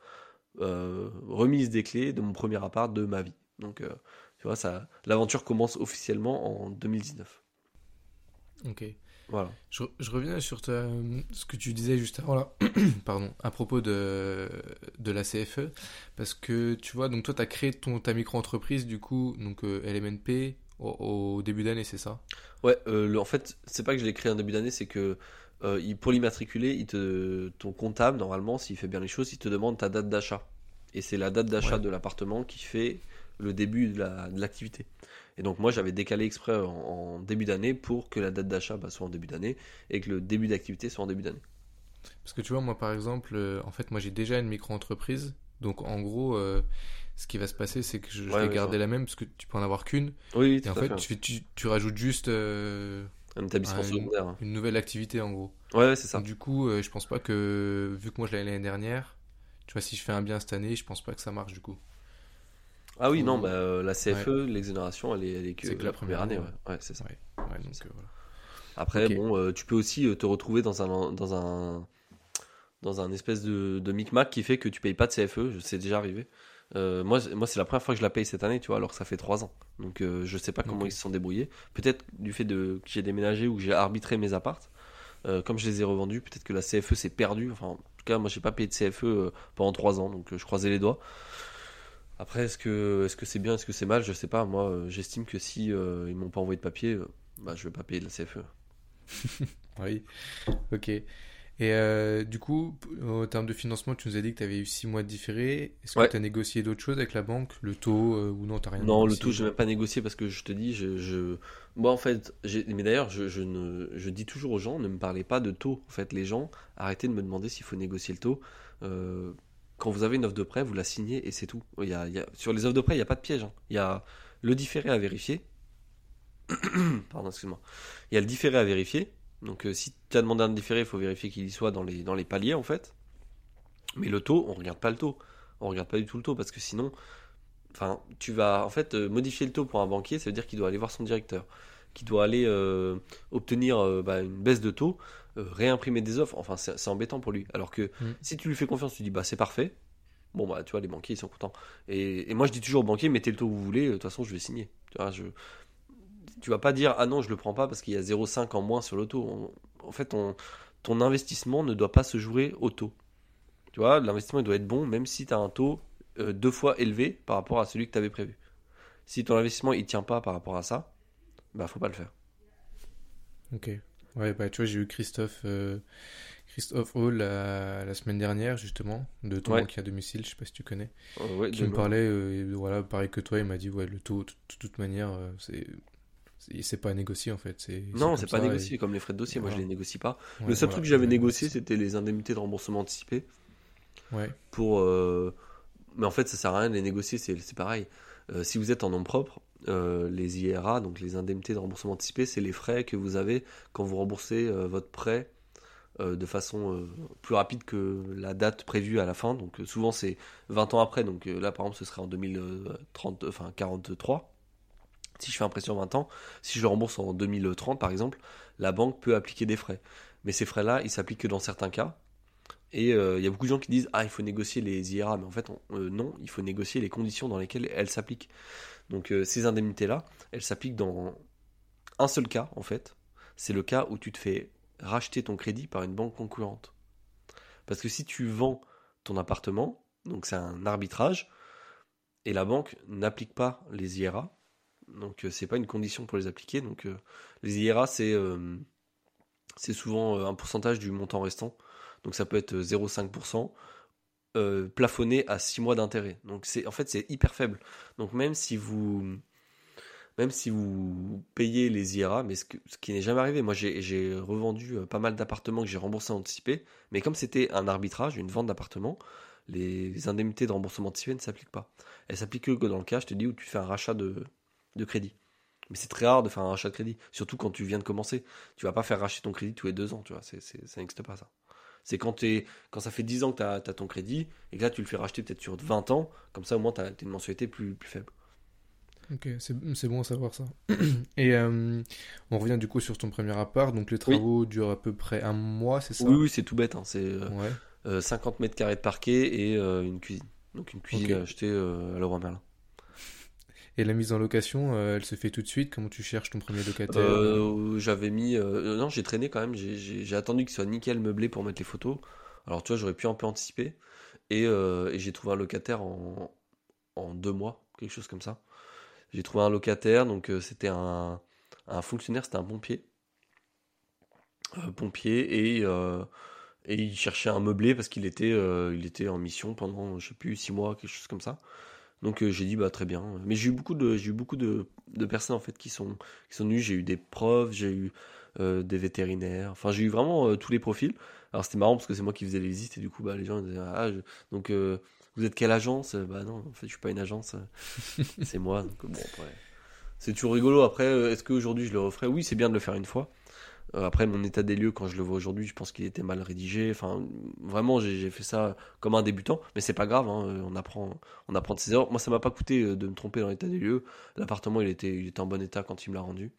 euh, remise des clés de mon premier appart de ma vie. Donc, euh, tu vois, ça, l'aventure commence officiellement en 2019. Ok. Voilà. Je, reviens sur ce que tu disais juste avant là, pardon, à propos de, de la CFE, parce que tu vois, donc toi, tu as créé ton, ta micro-entreprise, du coup, donc euh, LMNP, au, début d'année, c'est ça? Ouais, en fait, c'est pas que je l'ai créé en début d'année, c'est que euh, pour l'immatriculer, il te, ton comptable, normalement, s'il fait bien les choses, il te demande ta date d'achat. Et c'est la date d'achat Ouais. de l'appartement qui fait le début de la- de l'activité. Et donc moi j'avais décalé exprès en, en début d'année pour que la date d'achat bah, soit en début d'année et que le début d'activité soit en début d'année. Parce que tu vois, moi par exemple, euh, en fait, moi j'ai déjà une micro-entreprise. Donc en gros, euh, ce qui va se passer, c'est que je, Ouais, vais garder la même parce que tu peux en avoir qu'une. Oui, Et en fait, fait. tu, fais- tu, tu rajoutes juste euh, Un établissement une- nouvelle activité en gros. Ouais, ouais, c'est ça. Donc, du coup, euh, je pense pas que, vu que moi je l'avais l'année dernière, tu vois, si je fais un bien cette année, je pense pas que ça marche du coup. Ah oui, non, bah, euh, la CFE, l'exonération, elle est, elle est que, que la première année. année, Ouais, Ouais, c'est ça. Ouais, donc euh, voilà. Après, bon, euh, tu peux aussi euh, te retrouver dans un, dans un, dans un espèce de, de micmac qui fait que tu payes pas de CFE. C'est déjà arrivé. Euh, moi, c'est- moi c'est la première fois que je la paye cette année, tu vois, alors que ça fait trois ans. Donc, euh, je sais pas comment ils se sont débrouillés. Peut-être du fait de, que j'ai déménagé ou que j'ai arbitré mes appartes. Euh, comme je les ai revendus, peut-être que la CFE s'est perdue. Enfin, en tout cas, moi, j'ai pas payé de CFE euh, pendant trois ans, donc euh, je croisais les doigts. Après, est-ce que est-ce que c'est bien, est-ce que c'est mal, je sais pas. Moi, euh, j'estime que si euh, ils m'ont pas envoyé de papier, euh, bah, je vais pas payer de la. CFE. Oui, ok. Et euh, du coup, en termes de financement, tu nous as dit que tu avais eu 6 mois de différé. Est-ce que Ouais. tu as négocié d'autres choses avec la banque? Le taux euh, ou non, tu rien Non, le taux, je n'ai même pas négocié parce que je te dis, je, je... moi en fait, mais d'ailleurs, je, je ne, je dis toujours aux gens, ne me parlez pas de taux. En fait, les gens, arrêtez de me demander s'il faut négocier le taux. Euh, quand vous avez une offre de prêt, vous la signez et c'est tout. Il y a, Sur les offres de prêt, il n'y a pas de piège. hein. Il y a le différé à vérifier. Pardon, excuse-moi. Il y a le différé à vérifier. Donc, euh, si tu as demandé un différé, il faut vérifier qu'il y soit dans les, paliers en fait. Mais le taux, on regarde pas le taux. On regarde pas du tout le taux parce que sinon, tu vas en fait euh, modifier le taux pour un banquier, ça veut dire qu'il doit aller voir son directeur, qu'il doit aller euh, obtenir bah, une baisse de taux, euh, réimprimer des offres. Enfin, c'est embêtant pour lui. Alors que Mm. si tu lui fais confiance, tu dis bah c'est parfait. Bon bah tu vois les banquiers ils sont contents. Et, et moi je dis toujours aux banquiers mettez le taux que vous voulez, de toute façon je vais signer. Tu vois, je tu vas pas dire ah non je le prends pas parce qu'il y a 0,5 en moins sur le taux. En fait on- ton investissement ne doit pas se jouer au taux. Tu vois, l'investissement il doit être bon même si tu as un taux euh, deux fois élevé par rapport à celui que tu avais prévu. Si ton investissement il tient pas par rapport à ça, bah faut pas le faire. Ok. Ouais, bah tu vois, j'ai eu Christophe, euh, Christophe Hall la, la semaine dernière, justement, de ton Ouais. banquier à domicile, je sais pas si tu connais, Euh, ouais, qui me parlait, euh, voilà, pareil que toi, il m'a dit, ouais, le taux, de toute- manière, euh, c'est c'est pas à négocier en fait. Non, c'est pas ça, et- négocié comme les frais de dossier. Moi, je Voilà. les négocie pas. ouais, le seul voilà, truc que j'avais négocié, c'était les indemnités de remboursement anticipé. Ouais, Pour, euh, Mais en fait, ça sert à rien de les négocier, c'est c'est pareil. Euh, si vous êtes en nom propre, euh, les IRA, donc les indemnités de remboursement anticipé, c'est les frais que vous avez quand vous remboursez euh, votre prêt euh, de façon plus rapide que la date prévue à la fin. Donc souvent, c'est 20 ans après. Donc là, par exemple, ce serait en 2030, enfin 43. Si je fais un prêt sur 20 ans, si je le rembourse en 2030 par exemple, la banque peut appliquer des frais. Mais ces frais-là, ils s'appliquent que dans certains cas. Et euh, il y a beaucoup de gens qui disent Ah, il faut négocier les IRA. Mais en fait, euh, non, il faut négocier les conditions dans lesquelles elles s'appliquent. Donc euh, ces indemnités-là, elles s'appliquent dans un seul cas, en fait. C'est le cas où tu te fais racheter ton crédit par une banque concurrente. Parce que si tu vends ton appartement, donc c'est un arbitrage, et la banque n'applique pas les IRA, donc euh, c'est pas une condition pour les appliquer. Donc euh, les IRA, c'est euh, c'est souvent euh, un pourcentage du montant restant. Donc ça peut être euh, 0,5%, euh, plafonné à 6 mois d'intérêt. Donc c'est en fait c'est hyper faible. Donc même si vous même si vous payez les IRA, mais ce, qui n'est jamais arrivé, moi j'ai revendu euh, pas mal d'appartements que j'ai remboursés anticipés, mais comme c'était un arbitrage, une vente d'appartement, les indemnités de remboursement anticipé ne s'appliquent pas. Elles s'appliquent que dans le cas, je te dis, où tu fais un rachat de, crédit. Mais c'est très rare de faire un rachat de crédit, surtout quand tu viens de commencer. Tu vas pas faire racheter ton crédit tous les deux ans, tu vois, ça n'existe pas ça. C'est quand, quand ça fait 10 ans que tu as, ton crédit, et que là tu le fais racheter peut-être sur 20 ans, comme ça au moins tu as une mensualité plus, plus faible. ok, c'est bon à savoir ça. Et euh, on revient du coup sur ton premier appart, donc les travaux durent à peu près un mois, c'est ça? Oui, oui, c'est tout bête, hein, c'est euh, Ouais, euh, 50 mètres carrés de parquet et euh, une cuisine. Donc une cuisine achetée euh, à Leroy Merlin. Et la mise en location, euh, elle se fait tout de suite? Comment tu cherches ton premier locataire? Euh, j'avais mis. euh, non, j'ai traîné quand même. J'ai- attendu qu'il soit nickel meublé pour mettre les photos. Alors, tu vois, j'aurais pu un peu anticiper. Et, j'ai trouvé un locataire en, deux mois, quelque chose comme ça. J'ai trouvé un locataire, donc c'était un, fonctionnaire, c'était un pompier. Pompier, et, Et il cherchait un meublé parce qu'il était, était en mission pendant, je sais plus, six mois, quelque chose comme ça. Donc euh, j'ai dit bah très bien. Mais j'ai eu beaucoup de, j'ai eu beaucoup de, de personnes en fait qui sont, qui sont venues. J'ai eu des profs, j'ai eu euh, des vétérinaires. Enfin j'ai eu vraiment euh, tous les profils. Alors c'était marrant parce que c'est moi qui faisais les visites et du coup bah les gens disaient ah je- donc vous êtes quelle agence? Bah non en fait je suis pas une agence. c'est moi. Donc bon après c'est toujours rigolo. Après est-ce qu'aujourd'hui je le referais? Oui c'est bien de le faire une fois. Euh, après, mon état des lieux, quand je le vois aujourd'hui, je pense qu'il était mal rédigé. Enfin, vraiment, j'ai fait ça comme un débutant, mais c'est pas grave. hein, euh, on apprend, on apprend de ses erreurs. Moi, ça m'a pas coûté euh, de me tromper dans l'état des lieux. L'appartement, il était, il était en bon état quand il me l'a rendu.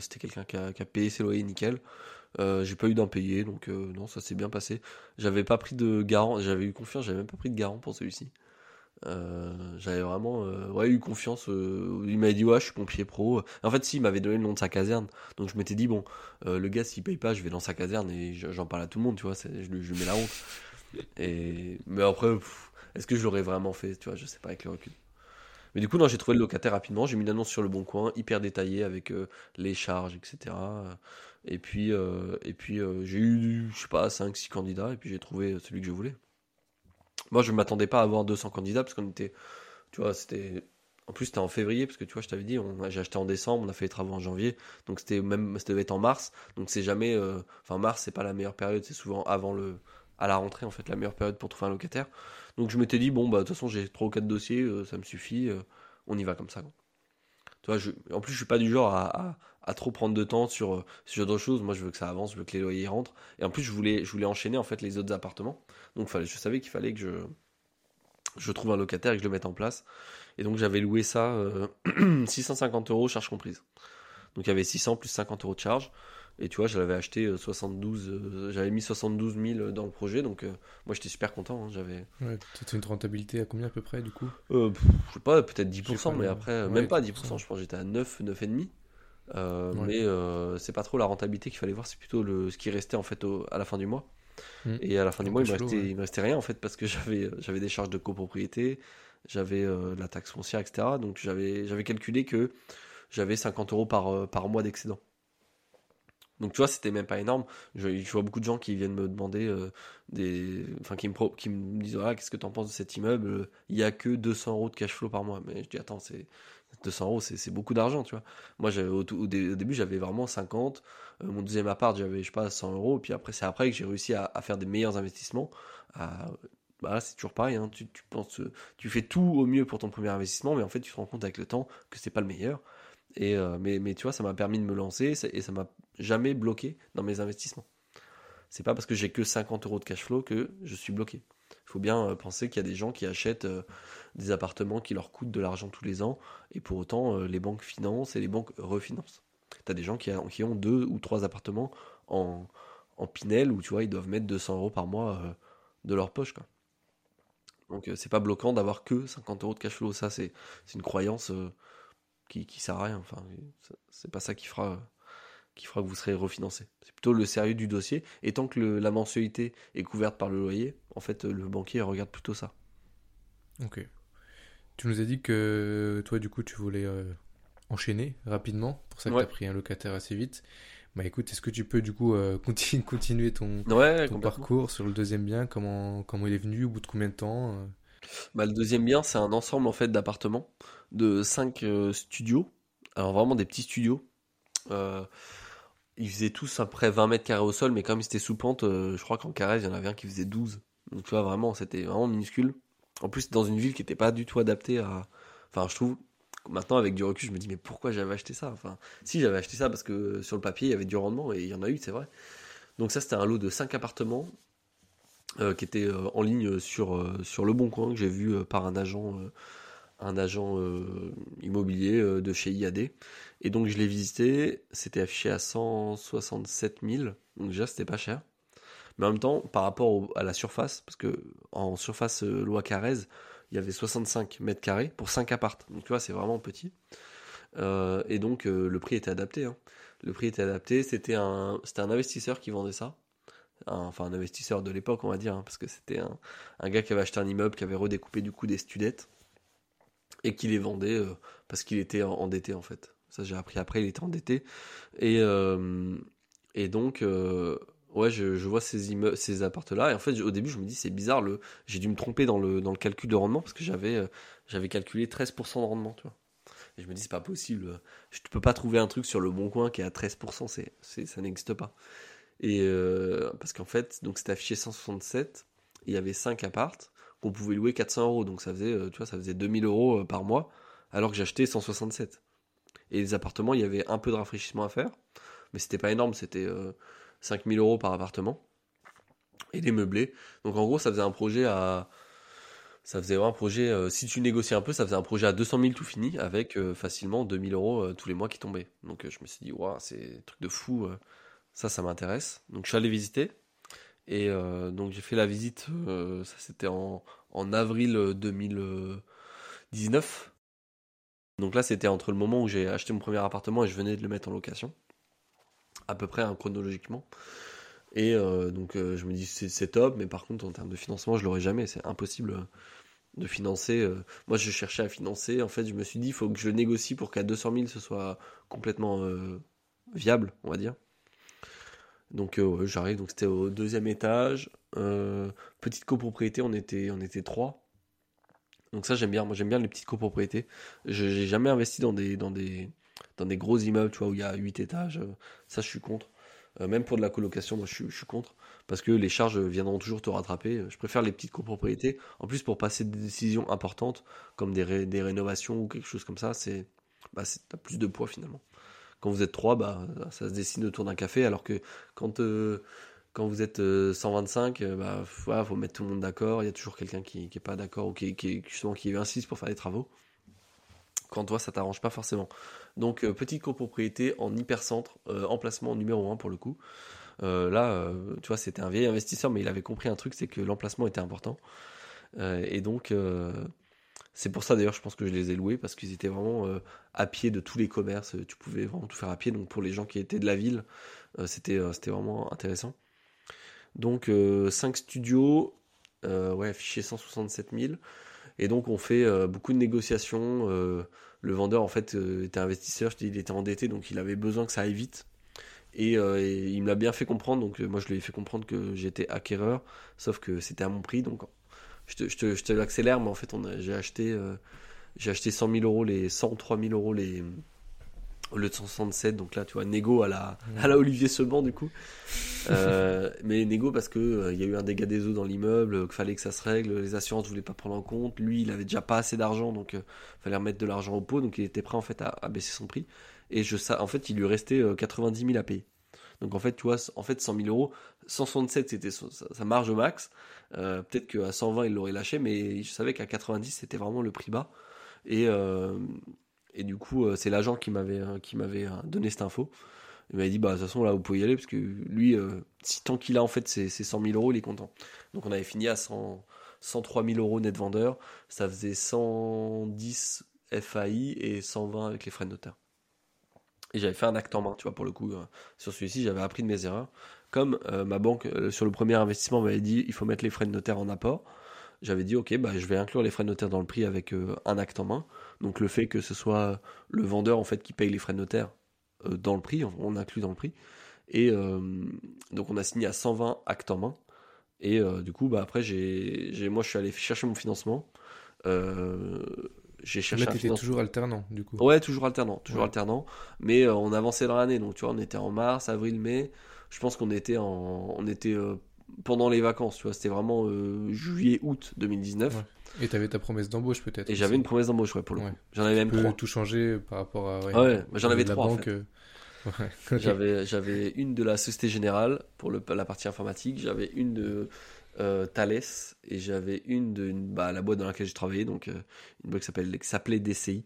C'était quelqu'un qui a, payé ses loyers nickel. J'ai pas eu d'impayé, donc non, ça s'est bien passé. J'avais pas pris de garant, j'avais eu confiance, j'avais même pas pris de garant pour celui-ci. Euh, j'avais vraiment euh, ouais, eu confiance. euh, il m'avait dit ouais, je suis pompier pro. En fait, si, il m'avait donné le nom de sa caserne. Donc je m'étais dit bon, le gars s'il paye pas, je vais dans sa caserne et je- j'en parle à tout le monde, tu vois. Je, lui- mets la honte. Et mais après, est-ce que je l'aurais vraiment fait, tu vois Je sais pas avec le recul. Mais du coup, j'ai trouvé le locataire rapidement. J'ai mis une annonce sur le bon coin, hyper détaillée avec les charges, etc. Et puis, et puis j'ai eu, je sais pas, cinq six candidats et puis j'ai trouvé celui que je voulais. Moi, je m'attendais pas à avoir 200 candidats parce qu'on était, tu vois, c'était. En plus, c'était en février, parce que tu vois, je t'avais dit, j'ai acheté en décembre, on a fait les travaux en janvier, donc c'était même, ça devait être en mars, donc c'est jamais, euh, enfin mars, c'est pas la meilleure période, c'est souvent avant le, à la rentrée en fait, la meilleure période pour trouver un locataire. Donc je m'étais dit, bon bah de toute façon j'ai trois ou quatre dossiers, euh, ça me suffit, euh, on y va comme ça. quoi. En plus je suis pas du genre à, trop prendre de temps sur euh, genre de choses. Moi je veux que ça avance, je veux que les loyers rentrent, et en plus je voulais, je voulais enchaîner en fait les autres appartements. Donc fallait, je savais qu'il fallait que je, je trouve un locataire et que je le mette en place. Et donc j'avais loué ça euh, 650 euros, charge comprise. Donc il y avait 600 plus 50 euros de charge. Et tu vois, je l'avais acheté euh, 72, euh, j'avais mis 72 000 dans le projet, donc euh, moi j'étais super content. hein, j'avais, Ouais, c'était une rentabilité à combien à peu près du coup? Euh, pff, je sais pas, peut-être 10%, Je sais pas, mais après, euh, ouais, même pas 10%. 10%, je pense j'étais à 9, 9,5. Euh, Ouais. Mais euh, c'est pas trop la rentabilité qu'il fallait voir, c'est plutôt le, ce qui restait en fait au- à la fin du mois. Mm. Et à la fin du mois, il me, restait, ouais. il me restait rien en fait parce que j'avais euh, j'avais des charges de copropriété, j'avais euh, la taxe foncière, etc. Donc j'avais j'avais calculé que j'avais 50 euros par, euh, par mois d'excédent. Donc tu vois, c'était même pas énorme. Je, vois beaucoup de gens qui viennent me demander euh, des, enfin qui me disent voilà qu'est-ce que t'en penses de cet immeuble? Il y a que 200 euros de cash flow par mois. Mais je dis attends c'est 200 euros c'est beaucoup d'argent tu vois. Moi au, au dé- au début j'avais vraiment 50. Euh, mon deuxième appart j'avais je sais pas 100 euros. Puis après c'est après que j'ai réussi à, faire des meilleurs investissements. Bah c'est toujours pareil. hein. Tu, tu penses, tu fais tout au mieux pour ton premier investissement, mais en fait tu te rends compte avec le temps que c'est pas le meilleur. Et euh, mais, mais tu vois, ça m'a permis de me lancer et ça m'a jamais bloqué dans mes investissements. C'est pas parce que j'ai que 50 euros de cash flow que je suis bloqué. Il faut bien euh, penser qu'il y a des gens qui achètent euh, des appartements qui leur coûtent de l'argent tous les ans et pour autant les banques financent et les banques refinancent. Tu as des gens qui, ont deux ou trois appartements en, en Pinel où tu vois, ils doivent mettre 200 euros par mois de leur poche. Quoi. Donc c'est pas bloquant d'avoir que 50 euros de cash flow. Ça, c'est une croyance qui, qui sert à rien. Enfin, c'est- pas ça qui fera, qui fera que vous serez refinancé. C'est plutôt le sérieux du dossier. Et tant que le- la mensualité est couverte par le loyer, en fait, le banquier regarde plutôt ça. Ok. Tu nous as dit que toi, du coup, tu voulais euh, enchaîner rapidement. pour ça que Ouais. tu as pris un locataire assez vite. Bah écoute, est-ce que tu peux du coup euh, continue- continuer ton, Ouais, ton parcours sur le deuxième bien? Comment, comment il est venu, au bout de combien de temps euh? Bah, le deuxième bien, c'est un ensemble en fait d'appartements de 5 studios. Alors vraiment des petits studios. Euh, ils faisaient tous à près 20 mètres carrés au sol, mais comme ils étaient sous pente, euh, je crois qu'en carré, il y en avait un qui faisait 12. Donc tu vois, vraiment, c'était vraiment minuscule. En plus, dans une ville qui n'était pas du tout adaptée à... Enfin, je trouve, maintenant avec du recul, je me dis, mais pourquoi j'avais acheté ça? Enfin, si j'avais acheté ça parce que sur le papier, il y avait du rendement, et il y en a eu, c'est vrai. Donc ça, c'était un lot de 5 appartements euh, qui était euh, en ligne sur, euh, sur Le Bon Coin, que j'ai vu par un agent, un agent immobilier de chez IAD. Et donc je l'ai visité, c'était affiché à 167 000, donc déjà c'était pas cher. Mais en même temps, par rapport à la surface, parce que en surface loi Carrez, il y avait 65 mètres carrés pour 5 appartes. Donc tu vois, c'est vraiment petit. Et donc le prix était adapté. hein. Le prix était adapté, c'était un, c'était un investisseur qui vendait ça un- enfin un investisseur de l'époque, on va dire, hein, parce que c'était un, gars qui avait acheté un immeuble, qui avait redécoupé du coup des studettes, et qui les vendait euh, parce qu'il était en- endetté en fait. Ça j'ai appris après, il était endetté. Et, euh, et donc, euh, Ouais, je, vois ces immeubles, ces appartements-là. Et en fait, au début, je me dis, c'est bizarre, le, j'ai dû me tromper dans le, dans le calcul de rendement parce que j'avais, j'avais calculé 13% de rendement, tu vois. Et je me dis, c'est pas possible. Je ne peux pas trouver un truc sur le bon coin qui est à 13%, c'est, c'est, ça n'existe pas. Et euh, parce qu'en fait, donc c'était affiché 167, il y avait 5 appartes qu'on pouvait louer 400 euros. Donc ça faisait, euh, tu vois, ça faisait 2000 euros par mois, alors que j'achetais 167. Et les appartements, il y avait un peu de rafraîchissement à faire, mais c'était pas énorme, c'était 5000 euros par appartement. Et les meublés. Donc en gros, ça faisait un projet à. Ça faisait un projet, euh, si tu négociais un peu, ça faisait un projet à 200 000 tout fini, avec euh, facilement 2000 euros euh, tous les mois qui tombaient. Donc je me suis dit, waouh, c'est truc de fou, ça, ça m'intéresse. Donc je suis allé visiter, et donc j'ai fait la visite, ça c'était en, avril 2019. Donc là, c'était entre le moment où j'ai acheté mon premier appartement et je venais de le mettre en location à peu près hein, chronologiquement. Et euh, donc euh, je me dis c'est top, mais par contre en termes de financement je l'aurai jamais, c'est impossible euh, de financer. moi je cherchais à financer, en fait je me suis dit il faut que je négocie pour qu'à 200 000 ce soit complètement viable, on va dire. Donc j'arrive, donc c'était au deuxième étage, petite copropriété, on était, on était trois. Donc ça j'aime bien, moi j'aime bien les petites copropriétés. J'ai jamais investi dans des, dans des, dans des gros immeubles, tu vois, où il y a 8 étages. Euh, ça, je suis contre. Euh, même pour de la colocation, moi, je suis, je contre. Parce que les charges viendront toujours te rattraper. Je préfère les petites copropriétés. En plus, pour passer des décisions importantes, comme des, des rénovations ou quelque chose comme ça, c'est bah, plus de poids finalement. Quand vous êtes 3, bah, ça se dessine autour d'un café, alors que quand, euh, quand vous êtes 125, bah, faut mettre tout le monde d'accord. Il y a toujours quelqu'un qui n'est pas d'accord ou qui, qui, justement, qui insiste pour faire des travaux. Quand toi, ça t'arrange pas forcément. Donc euh, petite copropriété en hypercentre, euh, emplacement numéro 1 pour le coup. Euh, là, tu vois, c'était un vieil investisseur, mais il avait compris un truc, c'est que l'emplacement était important. et donc, c'est pour ça d'ailleurs, je pense que je les ai loués, parce qu'ils étaient vraiment à pied de tous les commerces. Tu pouvais vraiment tout faire à pied. Donc pour les gens qui étaient de la ville, c'était c'était vraiment intéressant. Donc 5 studios, ouais, affiché 167 000. Et donc on fait beaucoup de négociations le vendeur en fait euh, était investisseur, je il était endetté donc il avait besoin que ça aille vite. Et, euh, il me l'a bien fait comprendre, donc euh, moi je lui ai fait comprendre que j'étais acquéreur, sauf que c'était à mon prix, donc je te, je te, je te l'accélère, mais en fait j'ai acheté, j'ai acheté 100 000 euros, les 103 000 euros les, le 167 donc là tu vois négo à la à la Olivier Seban du coup. Euh, mais négo parce que euh, il y a eu un dégât des eaux dans l'immeuble qu'il fallait que ça se règle les assurances voulaient pas prendre en compte. Lui il avait déjà pas assez d'argent donc il euh, fallait remettre de l'argent au pot donc il était prêt en fait à, baisser son prix. Et je ça en fait il lui restait 90 000 à payer donc en fait tu vois en fait 100 000 euros 167 c'était sa marge au max peut-être qu'à 120 il l'aurait lâché mais je savais qu'à 90 c'était vraiment le prix bas et et du coup, euh, c'est l'agent qui m'avait euh, euh, donné cette info. Il m'avait dit, bah, de toute façon, là, vous pouvez y aller, parce que lui, si tant qu'il a, en fait, ses, 100 000 euros, il est content. Donc, on avait fini à 100, 103 000 euros net vendeur. Ça faisait 110 FAI et 120 avec les frais de notaire. Et j'avais fait un acte en main, tu vois, pour le coup, sur celui-ci, j'avais appris de mes erreurs. Comme ma banque, sur le premier investissement, m'avait dit, il faut mettre les frais de notaire en apport j'avais dit ok bah je vais inclure les frais de notaire dans le prix avec euh, un acte en main. Donc le fait que ce soit le vendeur en fait qui paye les frais de notaire euh, dans le prix, on, inclut dans le prix. Et euh, donc on a signé à 120 actes en main. Et du coup bah après j'ai, moi je suis allé chercher mon financement. J'ai cherché. Là, tu étais toujours alternant, du coup. Ouais, toujours alternant, toujours alternant. Mais on avançait dans l'année, donc tu vois, on était en mars, avril, mai. Je pense qu'on était en, on était pendant les vacances, tu vois, c'était vraiment euh, juillet-août 2019. Et tu avais ta promesse d'embauche peut-être Et j'avais une promesse d'embauche, ouais, pour le coup. J'en avais même trois. tout changer par rapport à. Ouais, ouais j'en avais trois. en fait. Euh, j'avais, j'avais une de la Société Générale pour le, la partie informatique, j'avais une de euh, Thales et j'avais une de bah, la boîte dans laquelle j'ai travaillé, donc une boîte qui s'appelait DCI.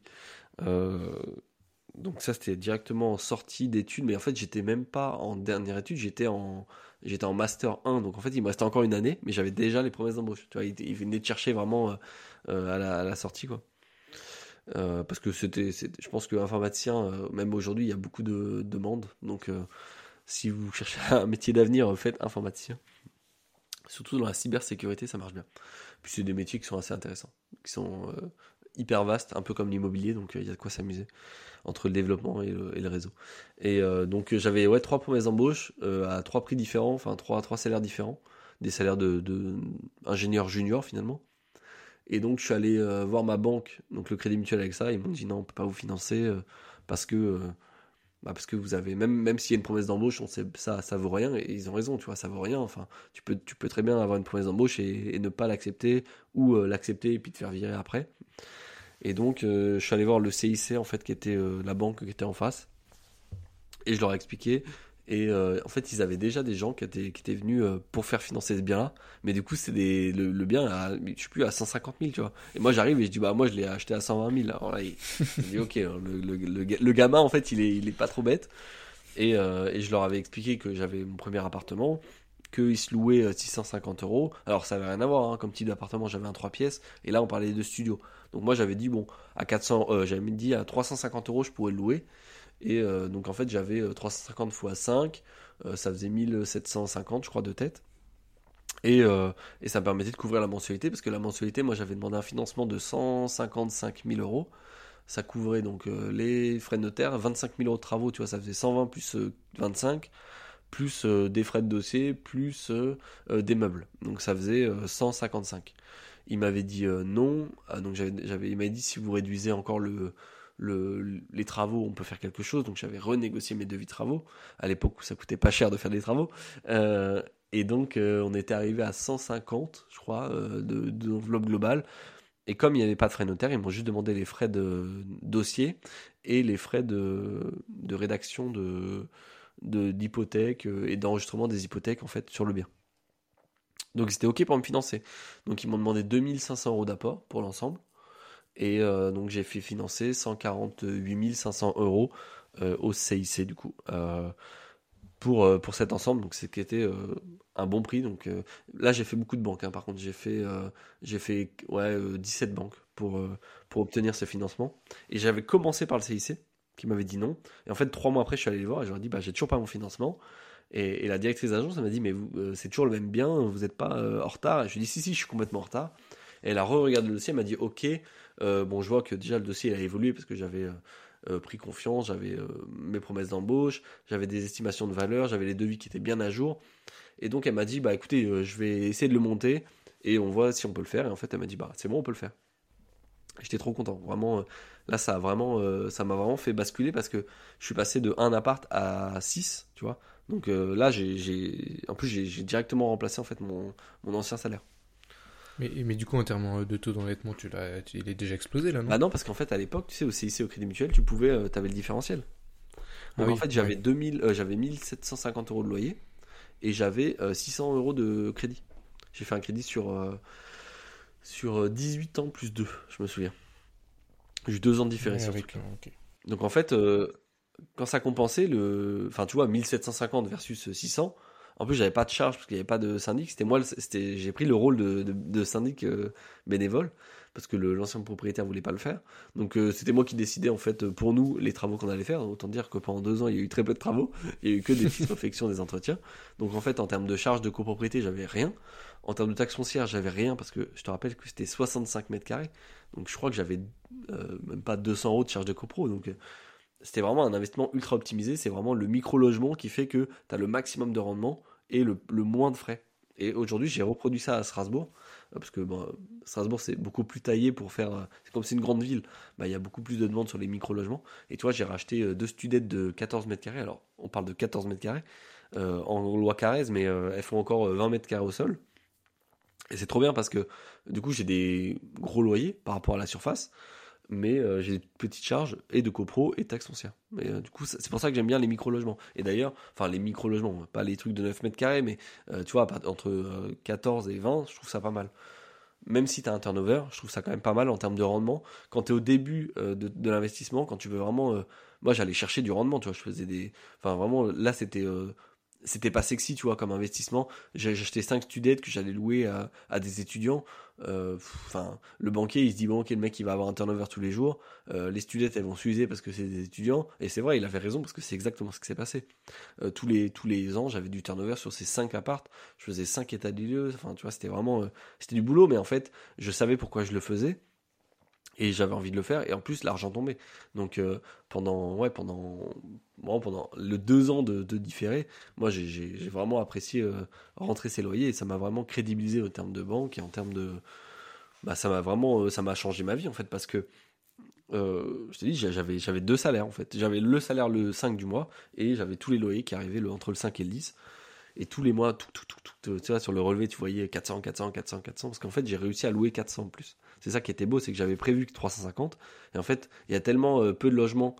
donc ça c'était directement en sortie d'études, mais en fait j'étais même pas en dernière étude, j'étais en J'étais en master 1, donc en fait il me restait encore une année, mais j'avais déjà les promesses d'embauche. Tu vois, il, venait de chercher vraiment euh, euh, à, la, sortie, quoi. Euh, parce que c'était, je pense que informaticien, même aujourd'hui, il y a beaucoup de demandes. Donc, si vous cherchez un métier d'avenir, faites informaticien. Surtout dans la cybersécurité, ça marche bien. Puis c'est des métiers qui sont assez intéressants, qui sont hyper vaste, un peu comme l'immobilier, donc il y a de quoi s'amuser entre le développement et le, réseau. Et donc j'avais ouais, trois promesses d'embauche à trois prix différents, enfin trois, salaires différents, des salaires de, de ingénieur junior finalement. Et donc je suis allé voir ma banque, donc le Crédit Mutuel avec ça, ils m'ont dit non, on peut pas vous financer parce que bah parce que vous avez même même s'il y a une promesse d'embauche, on sait ça ça vaut rien et ils ont raison, tu vois, ça vaut rien. Enfin, tu peux très bien avoir une promesse d'embauche et, ne pas l'accepter ou euh, l'accepter et puis te faire virer après. Et donc euh, je suis allé voir le CIC en fait qui était euh, la banque qui était en face et je leur ai expliqué et euh, en fait, ils avaient déjà des gens qui étaient, qui étaient venus euh, pour faire financer ce bien-là. Mais du coup, c'est des, le, bien, à, je suis plus à 150 000, tu vois. Et moi, j'arrive et je dis, bah, moi, je l'ai acheté à 120 000. Alors là, il, dit, ok, hein, le, le, le, gamin, en fait, il est, il est pas trop bête. Et, euh, et je leur avais expliqué que j'avais mon premier appartement, qu'il se louait 650 euros. Alors, ça avait rien à voir, hein, comme type d'appartement, j'avais un 3 pièces. Et là, on parlait de studio. Donc, moi, j'avais dit, bon, à 400, j'avais dit à 350 euros, je pourrais le louer. Et euh, donc en fait j'avais 350 x 5, ça faisait 1750 je crois de tête. Et, euh, et, ça me permettait de couvrir la mensualité, parce que la mensualité, moi j'avais demandé un financement de 155 000 euros. Ça couvrait donc euh, les frais de notaire, 25 000 euros de travaux, tu vois, ça faisait 120 plus 25, plus des frais de dossier, plus des meubles. Donc ça faisait 155. Il m'avait dit non, ah, donc il m'avait dit si vous réduisez encore le, les travaux, on peut faire quelque chose. Donc j'avais renégocié mes devis travaux, à l'époque où ça coûtait pas cher de faire des travaux. Euh, et donc euh, on était arrivé à 150, je crois, euh, d'enveloppe globale. Et comme il n'y avait pas de frais notaires, ils m'ont juste demandé les frais de dossier et les frais de, de rédaction de d'hypothèque et d'enregistrement des hypothèques en fait sur le bien. Donc c'était ok pour me financer. Donc ils m'ont demandé 2500 euros d'apport pour l'ensemble. Et euh, donc j'ai fait financer 148 500 euros euh, au CIC du coup euh, pour, pour cet ensemble. Donc c'est qui était un bon prix. Donc là j'ai fait beaucoup de banques. Hein. Par contre j'ai fait j'ai fait ouais 17 banques pour pour obtenir ce financement. Et j'avais commencé par le CIC qui m'avait dit non. Et en fait trois mois après je suis allé les voir et je leur ai dit bah j'ai toujours pas mon financement. Et, la directrice d'agence m'a dit mais c'est toujours le même bien, vous n'êtes pas en retard. Et je lui ai dit si si je suis complètement en retard. Et elle a re-regardé le dossier, elle m'a dit ok, euh, bon, je vois que déjà le dossier a évolué parce que j'avais euh, euh, pris confiance, j'avais mes promesses d'embauche, j'avais des estimations de valeur, j'avais les devis qui étaient bien à jour. Et donc elle m'a dit, bah écoutez, je vais essayer de le monter et on voit si on peut le faire. Et en fait, elle m'a dit, bah c'est bon, on peut le faire. J'étais trop content. Vraiment, là, ça vraiment, ça m'a vraiment fait basculer parce que je suis passé de 1 appart à 6, tu vois. Donc là, j'ai, en plus, j'ai directement remplacé en fait mon, mon ancien salaire. Mais, mais du coup, en termes de taux d'endettement, tu l'as, il est déjà explosé là, non? Bah non, parce qu'en fait, à l'époque, tu sais, au CIC, au Crédit Mutuel, tu pouvais, euh, avais le différentiel. Ah Donc en fait, j'avais 2000, euh, j'avais 1750 euros de loyer et j'avais 600 euh, euros de crédit. J'ai fait un crédit sur, sur 18 ans plus 2, je me souviens. J'ai eu deux ans de différence. Donc en fait, quand ça compensait, le... enfin tu vois, 1750 versus 600, en plus, j'avais pas de charge parce qu'il n'y avait pas de syndic. C'était moi, c'était, j'ai pris le rôle de, syndic euh, bénévole parce que l'ancien propriétaire voulait pas le faire. Donc euh, c'était moi qui décidais en fait pour nous les travaux qu'on allait faire. Autant dire que pendant deux ans, il y a eu très peu de travaux. Il y a eu que des petites réflexions, des entretiens. Donc en fait, en termes de charge de copropriété, j'avais rien. En termes de taxe foncière, j'avais rien parce que je te rappelle que c'était 65 mètres carrés. Donc je crois que j'avais euh, même pas 200 euros de charge de copro. Donc c'était vraiment un investissement ultra optimisé. C'est vraiment le micro-logement qui fait que tu as le maximum de rendement et le, moins de frais. Et aujourd'hui, j'ai reproduit ça à Strasbourg, euh, parce que Strasbourg, c'est beaucoup plus taillé pour faire. Euh, c'est comme c'est une grande ville, bah, il y a beaucoup plus de demandes sur les micro-logements. Et tu vois, j'ai racheté euh, deux studettes de 14 mètres carrés. Alors, on parle de 14 mètres carrés en loi Carrez, mais elles font encore 20 mètres carrés au sol. Et c'est trop bien parce que du coup, j'ai des gros loyers par rapport à la surface mais euh, j'ai des petites charges et de copro et taxes foncières. Mais euh, du coup, c'est pour ça que j'aime bien les micro-logements. Et d'ailleurs, enfin les micro-logements, pas les trucs de 9 mètres carrés, mais euh, tu vois, entre 14 et 20, je trouve ça pas mal. Même si tu as un turnover, je trouve ça quand même pas mal en termes de rendement. Quand tu es au début de, l'investissement, quand tu veux vraiment... moi, j'allais chercher du rendement, tu vois, je faisais des... Enfin, vraiment, là, c'était c'était pas sexy, tu vois, comme investissement. Acheté 5 studettes que j'allais louer à, des étudiants. Euh, enfin, le banquier, il se dit bon, ok, le mec, il va avoir un turnover tous les jours. Euh, les studettes, elles vont s'user parce que c'est des étudiants. Et c'est vrai, il avait raison parce que c'est exactement ce qui s'est passé. Euh, tous les tous les ans, j'avais du turnover sur ces 5 appartes. Je faisais 5 états des lieux. Enfin, tu vois, c'était vraiment, c'était du boulot, mais en fait, je savais pourquoi je le faisais. Et j'avais envie de le faire, et en plus l'argent tombait. Donc euh, pendant, ouais, pendant, bon, pendant le deux ans de, de différé, moi j'ai- vraiment apprécié euh, rentrer ces loyers, et ça m'a vraiment crédibilisé en termes de banque et en termes de, bah ça m'a vraiment, euh, ça m'a changé ma vie en fait, parce que je te dis, j'avais j'avais deux salaires en fait. J'avais le salaire le 5 du mois, et j'avais tous les loyers qui arrivaient le, entre le 5 et le 10. Et tous les mois, tout, tout, tout, tout, tu vois, sur le relevé, tu voyais 400, 400, 400, 400, parce qu'en fait, j'ai réussi à louer 400 en plus. C'est ça qui était beau, c'est que j'avais prévu que 350, et en fait, il y a tellement euh, peu de logements.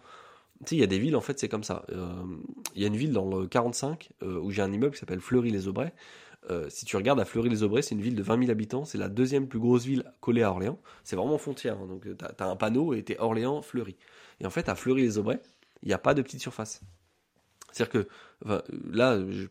Tu sais, il y a des villes, en fait, c'est comme ça. Euh, Il y a une ville dans le 45 euh, où j'ai un immeuble qui s'appelle Fleury-les-Aubrais. Euh, si tu regardes à Fleury-les-Aubrais, c'est une ville de 20 000 habitants, c'est la deuxième plus grosse ville collée à Orléans. C'est vraiment frontière, hein, donc tu as, un panneau et t'es Orléans-Fleury. Et en fait, à Fleury-les-Aubrais, il n'y a pas de petite surface. C'est-à-dire que là, je,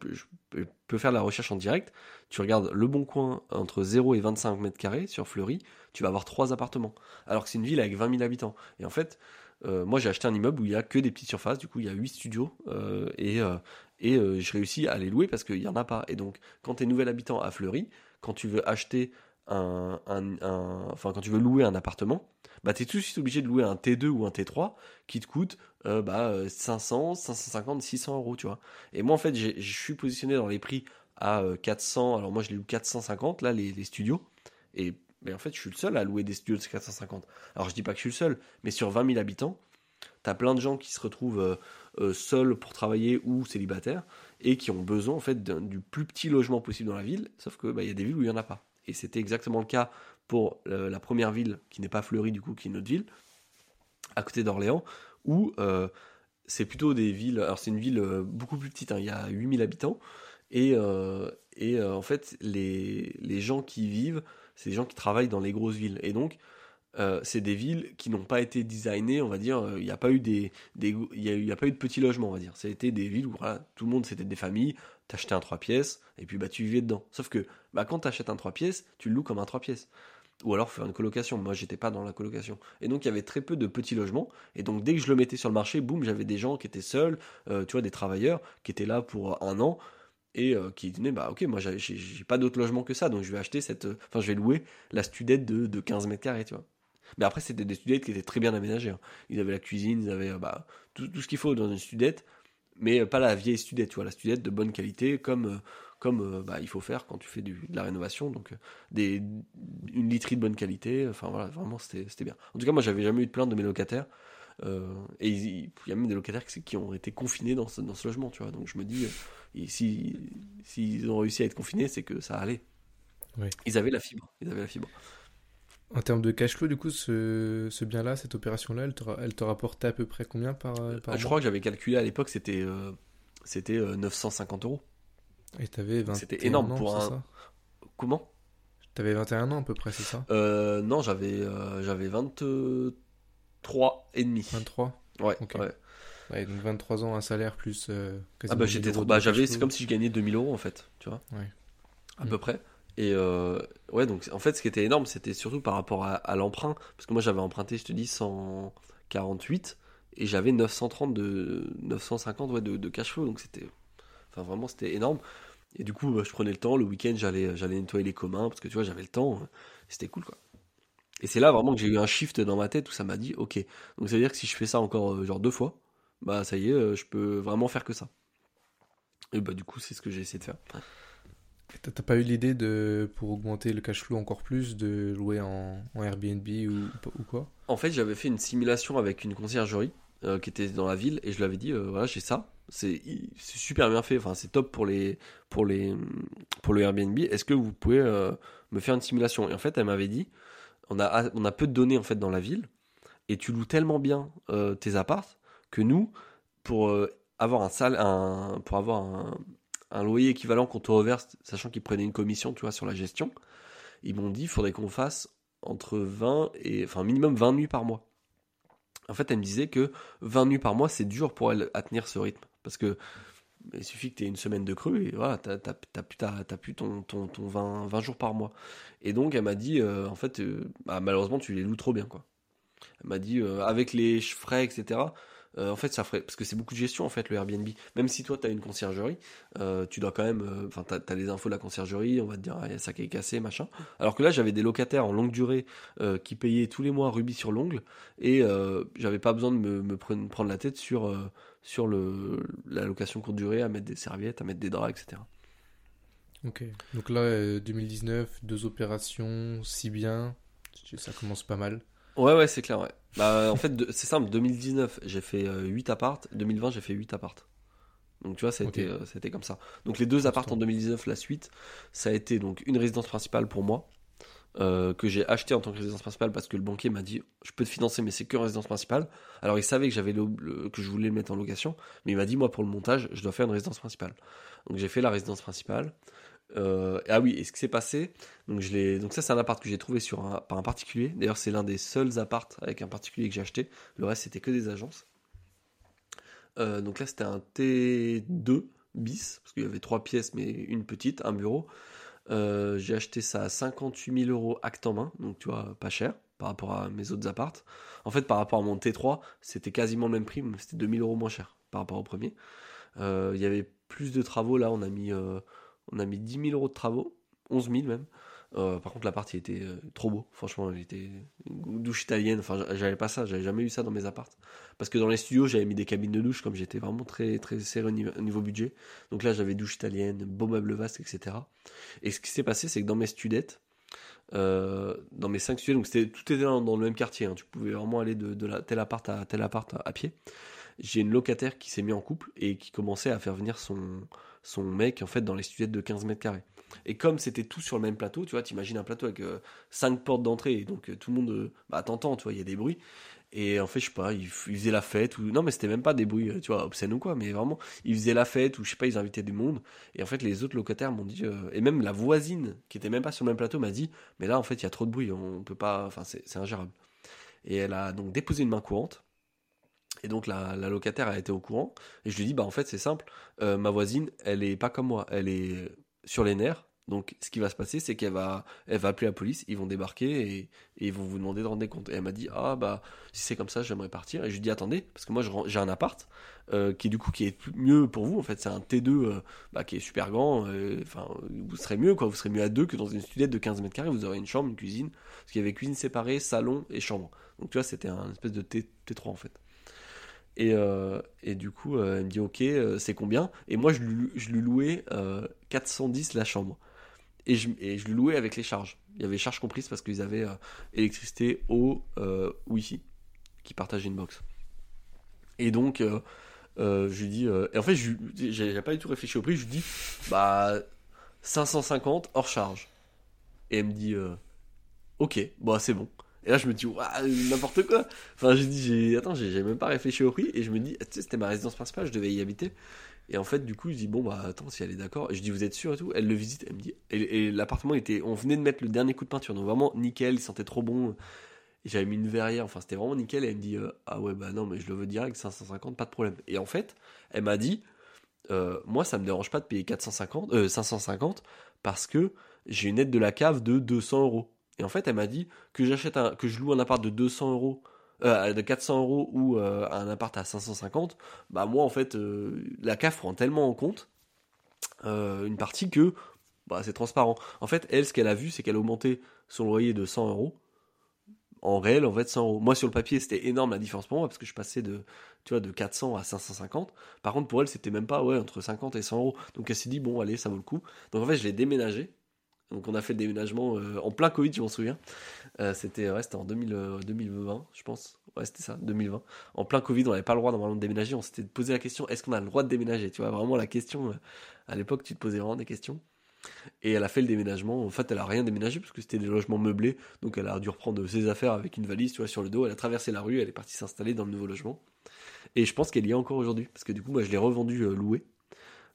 peux faire la recherche en direct. Tu regardes le bon coin entre 0 et 25 mètres carrés sur Fleury, tu vas avoir trois appartements. Alors que c'est une ville avec 20 000 habitants. Et en fait, euh, moi j'ai acheté un immeuble où il y a que des petites surfaces. Du coup, il y a 8 studios euh, et, euh, et je réussis à les louer parce qu'il n'y en a pas. Et donc, quand tu es nouvel habitant à Fleury, quand tu veux acheter enfin quand tu veux louer un appartement, bah tu es tout de suite obligé de louer un T2 ou un T3 qui te coûte euh, bah, 500, 550, 600 euros, tu vois. Et moi en fait, je suis positionné dans les prix à 400. Alors moi je loue 450 là les, studios. Et mais en fait, je suis le seul à louer des studios de 450. Alors je dis pas que je suis le seul, mais sur 20 000 habitants, t'as plein de gens qui se retrouvent euh, euh, seuls pour travailler ou célibataires et qui ont besoin en fait du plus petit logement possible dans la ville. Sauf que bah, y a des villes où il y en a pas. Et c'était exactement le cas pour euh, la première ville qui n'est pas Fleury du coup, qui est une autre ville à côté d'Orléans, où euh, c'est plutôt des villes. Alors c'est une ville euh, beaucoup plus petite. Hein, il y a 8000 habitants et, et en fait les, les gens qui y vivent c'est des gens qui travaillent dans les grosses villes. Et donc, c'est des villes qui n'ont pas été designées, on va dire, il n'y a pas eu des, des y a, pas eu de petits logements, on va dire. C'était des villes où tout le monde c'était des familles, t'achetais un 3 pièces, et puis bah tu vivais dedans. Sauf que bah, quand t'achètes un 3 pièces, tu le loues comme un 3 pièces. Ou alors faire une colocation. Moi, j'étais pas dans la colocation. Et donc, il y avait très peu de petits logements. Et donc, dès que je le mettais sur le marché, boum, j'avais des gens qui étaient seuls, euh, tu vois, des travailleurs qui étaient là pour un an et euh, qui disaient bah ok moi j'ai pas d'autre logement que ça donc je vais acheter cette enfin je vais louer la studette de, de 15 mètres carrés tu vois mais après c'était des studettes qui étaient très bien aménagées hein. ils avaient la cuisine ils avaient bah, tout ce qu'il faut dans une studette mais pas la vieille studette tu vois la studette de bonne qualité comme comme bah, il faut faire quand tu fais du, de la rénovation donc des une literie de bonne qualité enfin voilà vraiment c'était bien en tout cas moi j'avais jamais eu de plainte de mes locataires euh, et il y a même des locataires qui, qui ont été confinés dans ce, dans ce, logement, tu vois. Donc je me dis, euh, s'ils si, ont réussi à être confinés, c'est que ça allait. Oui. Ils avaient la fibre. Ils avaient la fibre. En termes de cash flow, du coup, ce, ce bien-là, cette opération-là, elle te, elle te rapportait à peu près combien par, par Je mois crois que j'avais calculé à l'époque, c'était euh, c'était 950 euros. Et t'avais 21 C'était énorme ans, pour un. Ça? Comment? T'avais 21 ans à peu près, c'est ça? Euh, Non, j'avais j'avais 23 et demi. 23 Ouais, Ok. ouais. Ouais, donc 23 ans, un salaire plus. euh, Ah bah 1000 j'étais trop. Bah j'avais. C'est comme si je gagnais 2000 euros en fait, tu vois? Ouais. À Mm. peu près. Et euh, ouais, donc en fait, ce qui était énorme, c'était surtout par rapport à, l'emprunt, parce que moi j'avais emprunté, je te dis, 148 et j'avais 930 de 950 ouais, de, cash flow, donc c'était, enfin vraiment c'était énorme. Et du coup, bah, je prenais le temps, le week-end, j'allais j'allais nettoyer les communs, parce que tu vois, j'avais le temps, c'était cool quoi. Et c'est là vraiment que j'ai eu un shift dans ma tête où ça m'a dit, ok, donc ça veut dire que si je fais ça encore euh, genre deux fois, bah ça y est, euh, je peux vraiment faire que ça. Et bah du coup, c'est ce que j'ai essayé de faire. T'as pas eu l'idée de, pour augmenter le cash flow encore plus, de louer en, Airbnb ou, ou quoi? En fait, j'avais fait une simulation avec une conciergerie euh, qui était dans la ville et je lui avais dit euh, voilà, j'ai ça. C'est super bien fait, enfin c'est top pour les pour les pour le Airbnb. Est-ce que vous pouvez euh, me faire une simulation? Et en fait, elle m'avait dit on a on a peu de données en fait dans la ville et tu loues tellement bien tes apparts que nous pour avoir un sal un pour avoir un, un loyer équivalent qu'on te reverse, sachant qu'ils prenaient une commission, tu vois, sur la gestion, ils m'ont dit il faudrait qu'on fasse entre 20 et enfin minimum 20 nuits par mois. En fait, elle me disait que 20 nuits par mois, c'est dur pour elle à tenir ce rythme. Parce que il suffit que tu aies une semaine de creux et voilà, t'as as, plus, ton, ton, ton 20, 20 jours par mois. Et donc, elle m'a dit, euh, en fait, euh, bah, malheureusement, tu les loues trop bien, quoi. Elle m'a dit, euh, avec les frais, etc., euh, en fait, ça ferait. Parce que c'est beaucoup de gestion, en fait, le Airbnb. Même si toi, tu as une conciergerie, euh, tu dois quand même. euh, Enfin, tu as, les infos de la conciergerie, on va te dire, ah, y a ça qui est cassé, machin. Alors que là, j'avais des locataires en longue durée euh, qui payaient tous les mois rubis sur l'ongle. Et euh, j'avais pas besoin de me, prendre, la tête sur, euh, sur le, la location courte durée, à mettre des serviettes, à mettre des draps, etc. Ok. Donc là, euh, 2019, deux opérations, si bien. Ça commence pas mal. Ouais, ouais, c'est clair, ouais. Bah, en fait, c'est simple, 2019, j'ai fait euh, 8 appartes, 2020, j'ai fait 8 appartes. Donc, tu vois, ça a, Ok. été, euh, ça a été comme ça. Donc, les deux appartes en Constant. 2019, la suite, ça a été donc une résidence principale pour moi, euh, que j'ai acheté en tant que résidence principale parce que le banquier m'a dit je peux te financer, mais c'est que résidence principale. Alors, il savait que, j'avais que je voulais le mettre en location, mais il m'a dit moi, pour le montage, je dois faire une résidence principale. Donc, j'ai fait la résidence principale. Euh, ah oui, et ce qui s'est passé, donc, je donc ça c'est un appart que j'ai trouvé sur un, par un particulier. D'ailleurs c'est l'un des seuls apparts avec un particulier que j'ai acheté. Le reste c'était que des agences. Euh, donc là c'était un T2 bis, parce qu'il y avait trois pièces mais une petite, un bureau. Euh, j'ai acheté ça à 58 000 euros acte en main, donc tu vois, pas cher par rapport à mes autres apparts. En fait par rapport à mon T3, c'était quasiment le même prix, mais c'était 2000 euros moins cher par rapport au premier. Il y avait plus de travaux là, on a mis, on a mis 10 000 euros de travaux, 11 000 même. Euh, par contre, l'appart il était euh, trop beau. Franchement, il était douche italienne. Enfin, j'a- j'avais pas ça. J'avais jamais eu ça dans mes apparts. Parce que dans les studios, j'avais mis des cabines de douche comme j'étais vraiment très très serré au niveau, au niveau budget. Donc là, j'avais douche italienne, beau meuble vaste, etc. Et ce qui s'est passé, c'est que dans mes studettes, euh, dans mes 5 studios, donc tout était dans, le même quartier. hein. Tu pouvais vraiment aller de, tel appart à tel appart à, pied. J'ai une locataire qui s'est mis en couple et qui commençait à faire venir son son mec en fait dans les studettes de 15 mètres carrés. Et comme c'était tout sur le même plateau, tu vois, t'imagines un plateau avec 5 portes d'entrée, et donc euh, tout le monde, euh, bah t'entends, tu vois, il y a des bruits. Et en fait, je sais pas, ils, ils faisaient la fête, ou non, mais c'était même pas des bruits, euh, tu vois, obscènes ou quoi, mais vraiment, ils faisaient la fête, ou je sais pas, ils invitaient du monde. Et en fait, les autres locataires m'ont dit, euh, et même la voisine, qui était même pas sur le même plateau, m'a dit, mais là, en fait, il y a trop de bruit, on peut pas, enfin, c'est ingérable. Et elle a donc déposé une main courante. Et donc la, locataire a été au courant. Et je lui dis, bah en fait c'est simple, euh, ma voisine, elle est pas comme moi, elle est sur les nerfs. Donc ce qui va se passer, c'est qu'elle va, elle va appeler la police, ils vont débarquer et, et ils vont vous demander de rendre des comptes. Et elle m'a dit, ah bah si c'est comme ça, j'aimerais partir. Et je lui dis, attendez, parce que moi j'ai un appart euh, qui du coup qui est mieux pour vous. En fait c'est un T2 euh, bah, qui est super grand. Enfin vous serez mieux quoi, vous serez mieux à deux que dans une studette de 15 mètres carrés. Vous aurez une chambre, une cuisine, parce qu'il y avait cuisine séparée, salon et chambre. Donc tu vois c'était un espèce de T, T3 en fait. Et, euh, et du coup, euh, elle me dit ok, euh, c'est combien? Et moi, je lui, je lui louais euh, 410 la chambre. Et je, et je lui louais avec les charges. Il y avait charges comprises parce qu'ils avaient électricité, eau, wifi, qui partageaient une box. Et donc, je lui dis. et en fait, je j'ai pas du tout réfléchi au prix. Je lui dis bah 550 hors charge. Et elle me dit ok, bon, c'est bon. Et là, je me dis, n'importe quoi. Enfin, j'ai dit, j'ai, attends, j'ai même pas réfléchi au prix. Et je me dis, tu sais, c'était ma résidence principale, je devais y habiter. Et en fait, du coup, je dis, bon, bah, attends, si elle est d'accord. Je dis, vous êtes sûr et tout. Elle le visite, elle me dit, et, l'appartement était, on venait de mettre le dernier coup de peinture. Donc vraiment, nickel, il sentait trop bon. J'avais mis une verrière, enfin, c'était vraiment nickel. Et elle me dit, euh, ah ouais, bah non, mais je le veux direct, 550, pas de problème. Et en fait, elle m'a dit, euh, moi, ça me dérange pas de payer 450, euh, 550 parce que j'ai une aide de la cave de 200 euros. Et en fait, elle m'a dit que j'achète un, que je loue un appart de 200 euros, euh, de 400 euros ou euh, un appart à 550. Bah moi, en fait, euh, la cave prend tellement en compte une partie que bah, c'est transparent. En fait, elle, ce qu'elle a vu, c'est qu'elle a augmenté son loyer de 100 euros. En réel, en fait, 100 euros. Moi, sur le papier, c'était énorme la différence pour moi parce que je passais de, tu vois, de 400 à 550. Par contre, pour elle, c'était même pas, ouais, entre 50 et 100 euros. Donc, elle s'est dit, bon, allez, ça vaut le coup. Donc, en fait, je l'ai déménagé. Donc, on a fait le déménagement euh, en plein Covid, je m'en souviens. Euh, c'était en 2000, euh, 2020, je pense. Ouais, c'était ça, 2020. En plein Covid, on n'avait pas le droit normalement de déménager. On s'était posé la question est-ce qu'on a le droit de déménager? Tu vois, vraiment la question. à l'époque, tu te posais vraiment des questions. Et elle a fait le déménagement. En fait, elle a rien déménagé parce que c'était des logements meublés. Donc, elle a dû reprendre ses affaires avec une valise, tu vois, sur le dos. Elle a traversé la rue, elle est partie s'installer dans le nouveau logement. Et je pense qu'elle y est encore aujourd'hui. Parce que du coup, moi, je l'ai revendu loué.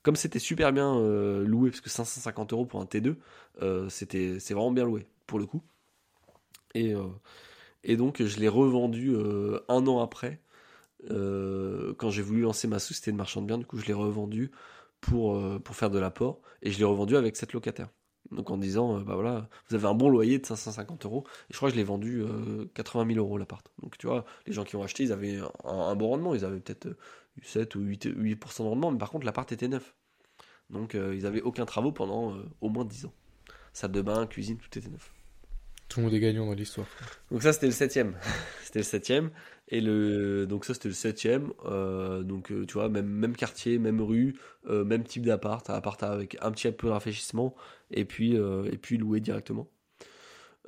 Comme c'était super bien euh, loué, parce que 550 euros pour un T2, euh, c'était, c'est vraiment bien loué, pour le coup. Et, euh, donc, je l'ai revendu un an après, quand j'ai voulu lancer ma société de marchand de biens. Du coup, je l'ai revendu pour, faire de l'apport, et je l'ai revendu avec cette locataire. Donc en disant, bah voilà, vous avez un bon loyer de 550 euros. Et je crois que je l'ai vendu 80 000 euros l'appart. Donc tu vois, les gens qui ont acheté, ils avaient un, bon rendement. Ils avaient peut-être 7 ou 8, 8% de rendement. Mais par contre, l'appart était neuf. Donc ils avaient aucun travaux pendant au moins 10 ans. Salle de bain, cuisine, tout était neuf. Tout le monde est gagnant dans l'histoire. Donc ça, c'était le septième. c'était le septième. Et le, donc ça, c'était le septième. Euh, donc euh, tu vois, même, même quartier, même rue, euh, même type d'appart. Appart avec un petit peu de rafraîchissement. Et puis, et puis loué directement.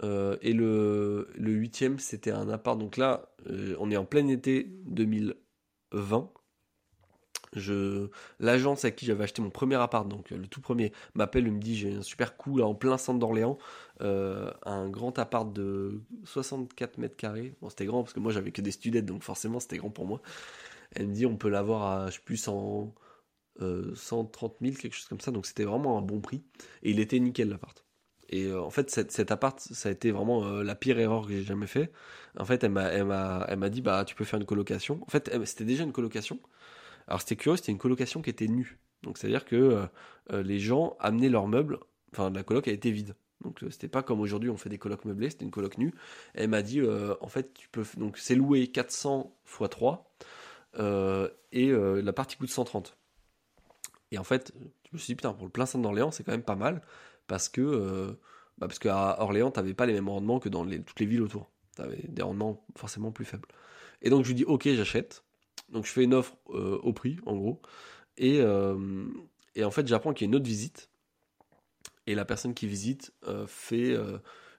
et le, le huitième, c'était un appart. Donc là, on est en plein été 2020 l'agence à qui j'avais acheté mon premier appart, donc le tout premier, m'appelle et me dit j'ai un super coup là en plein centre d'Orléans, euh, un grand appart de 64 mètres carrés. Bon, c'était grand parce que moi j'avais que des studettes, donc forcément c'était grand pour moi. Elle me dit on peut l'avoir à je sais plus 130 000, quelque chose comme ça, donc c'était vraiment un bon prix et il était nickel l'appart. Et euh, en fait, cet, appart, ça a été vraiment euh, la pire erreur que j'ai jamais fait. En fait, elle m'a, elle m'a, elle m'a dit, bah, tu peux faire une colocation. En fait, c'était déjà une colocation. Alors c'était curieux, c'était une colocation qui était nue. Donc c'est-à-dire que euh, euh, les gens amenaient leurs meubles, enfin la coloc a été vide. Donc euh, c'était pas comme aujourd'hui on fait des colocs meublés, c'était une coloc nue. elle m'a dit en fait tu peux donc c'est loué 400 x 3 et la partie coûte 130. Et en fait, je me suis dit putain pour le plein centre d'Orléans, c'est quand même pas mal parce que bah, parce qu'à Orléans, t'avais pas les mêmes rendements que dans toutes les villes autour. T'avais des rendements forcément plus faibles. Et donc je lui dis ok, j'achète. Donc je fais une offre euh, au prix, en gros. Et, euh, et en fait, j'apprends qu'il y a une autre visite. Et la personne qui visite euh, fait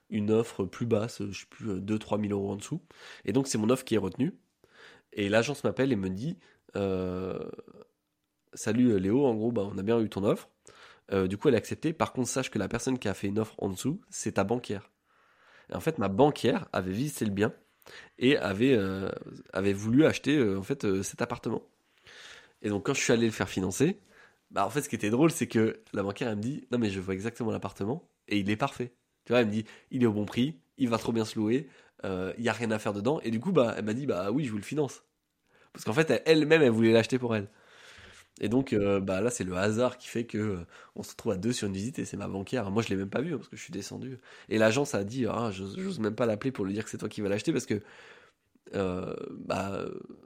une offre plus basse, je sais plus, 2-3 000 euros en dessous. Et donc c'est mon offre qui est retenue. Et l'agence m'appelle et me dit Salut Léo, en gros, bah, on a bien eu ton offre. du coup, elle a accepté. Par contre, sache que la personne qui a fait une offre en dessous, c'est ta banquière. Et en fait, ma banquière avait visité le bien et avait, euh, avait voulu acheter euh, en fait euh, cet appartement. Et donc quand je suis allé le faire financer, bah en fait ce qui était drôle c'est que la banquière elle me dit non mais je vois exactement l'appartement et il est parfait. Tu vois elle me dit il est au bon prix, il va trop bien se louer, il y a rien à faire dedans et du coup bah elle m'a dit bah oui je vous le finance parce qu'en fait elle-même elle voulait l'acheter pour elle. Et donc, euh, bah là, c'est le hasard qui fait que euh, on se retrouve à deux sur une visite et c'est ma banquière. Moi, je l'ai même pas vu hein, parce que je suis descendu. Et l'agence a dit, ah, j'ose même pas l'appeler pour lui dire que c'est toi qui vas l'acheter parce que euh, bah,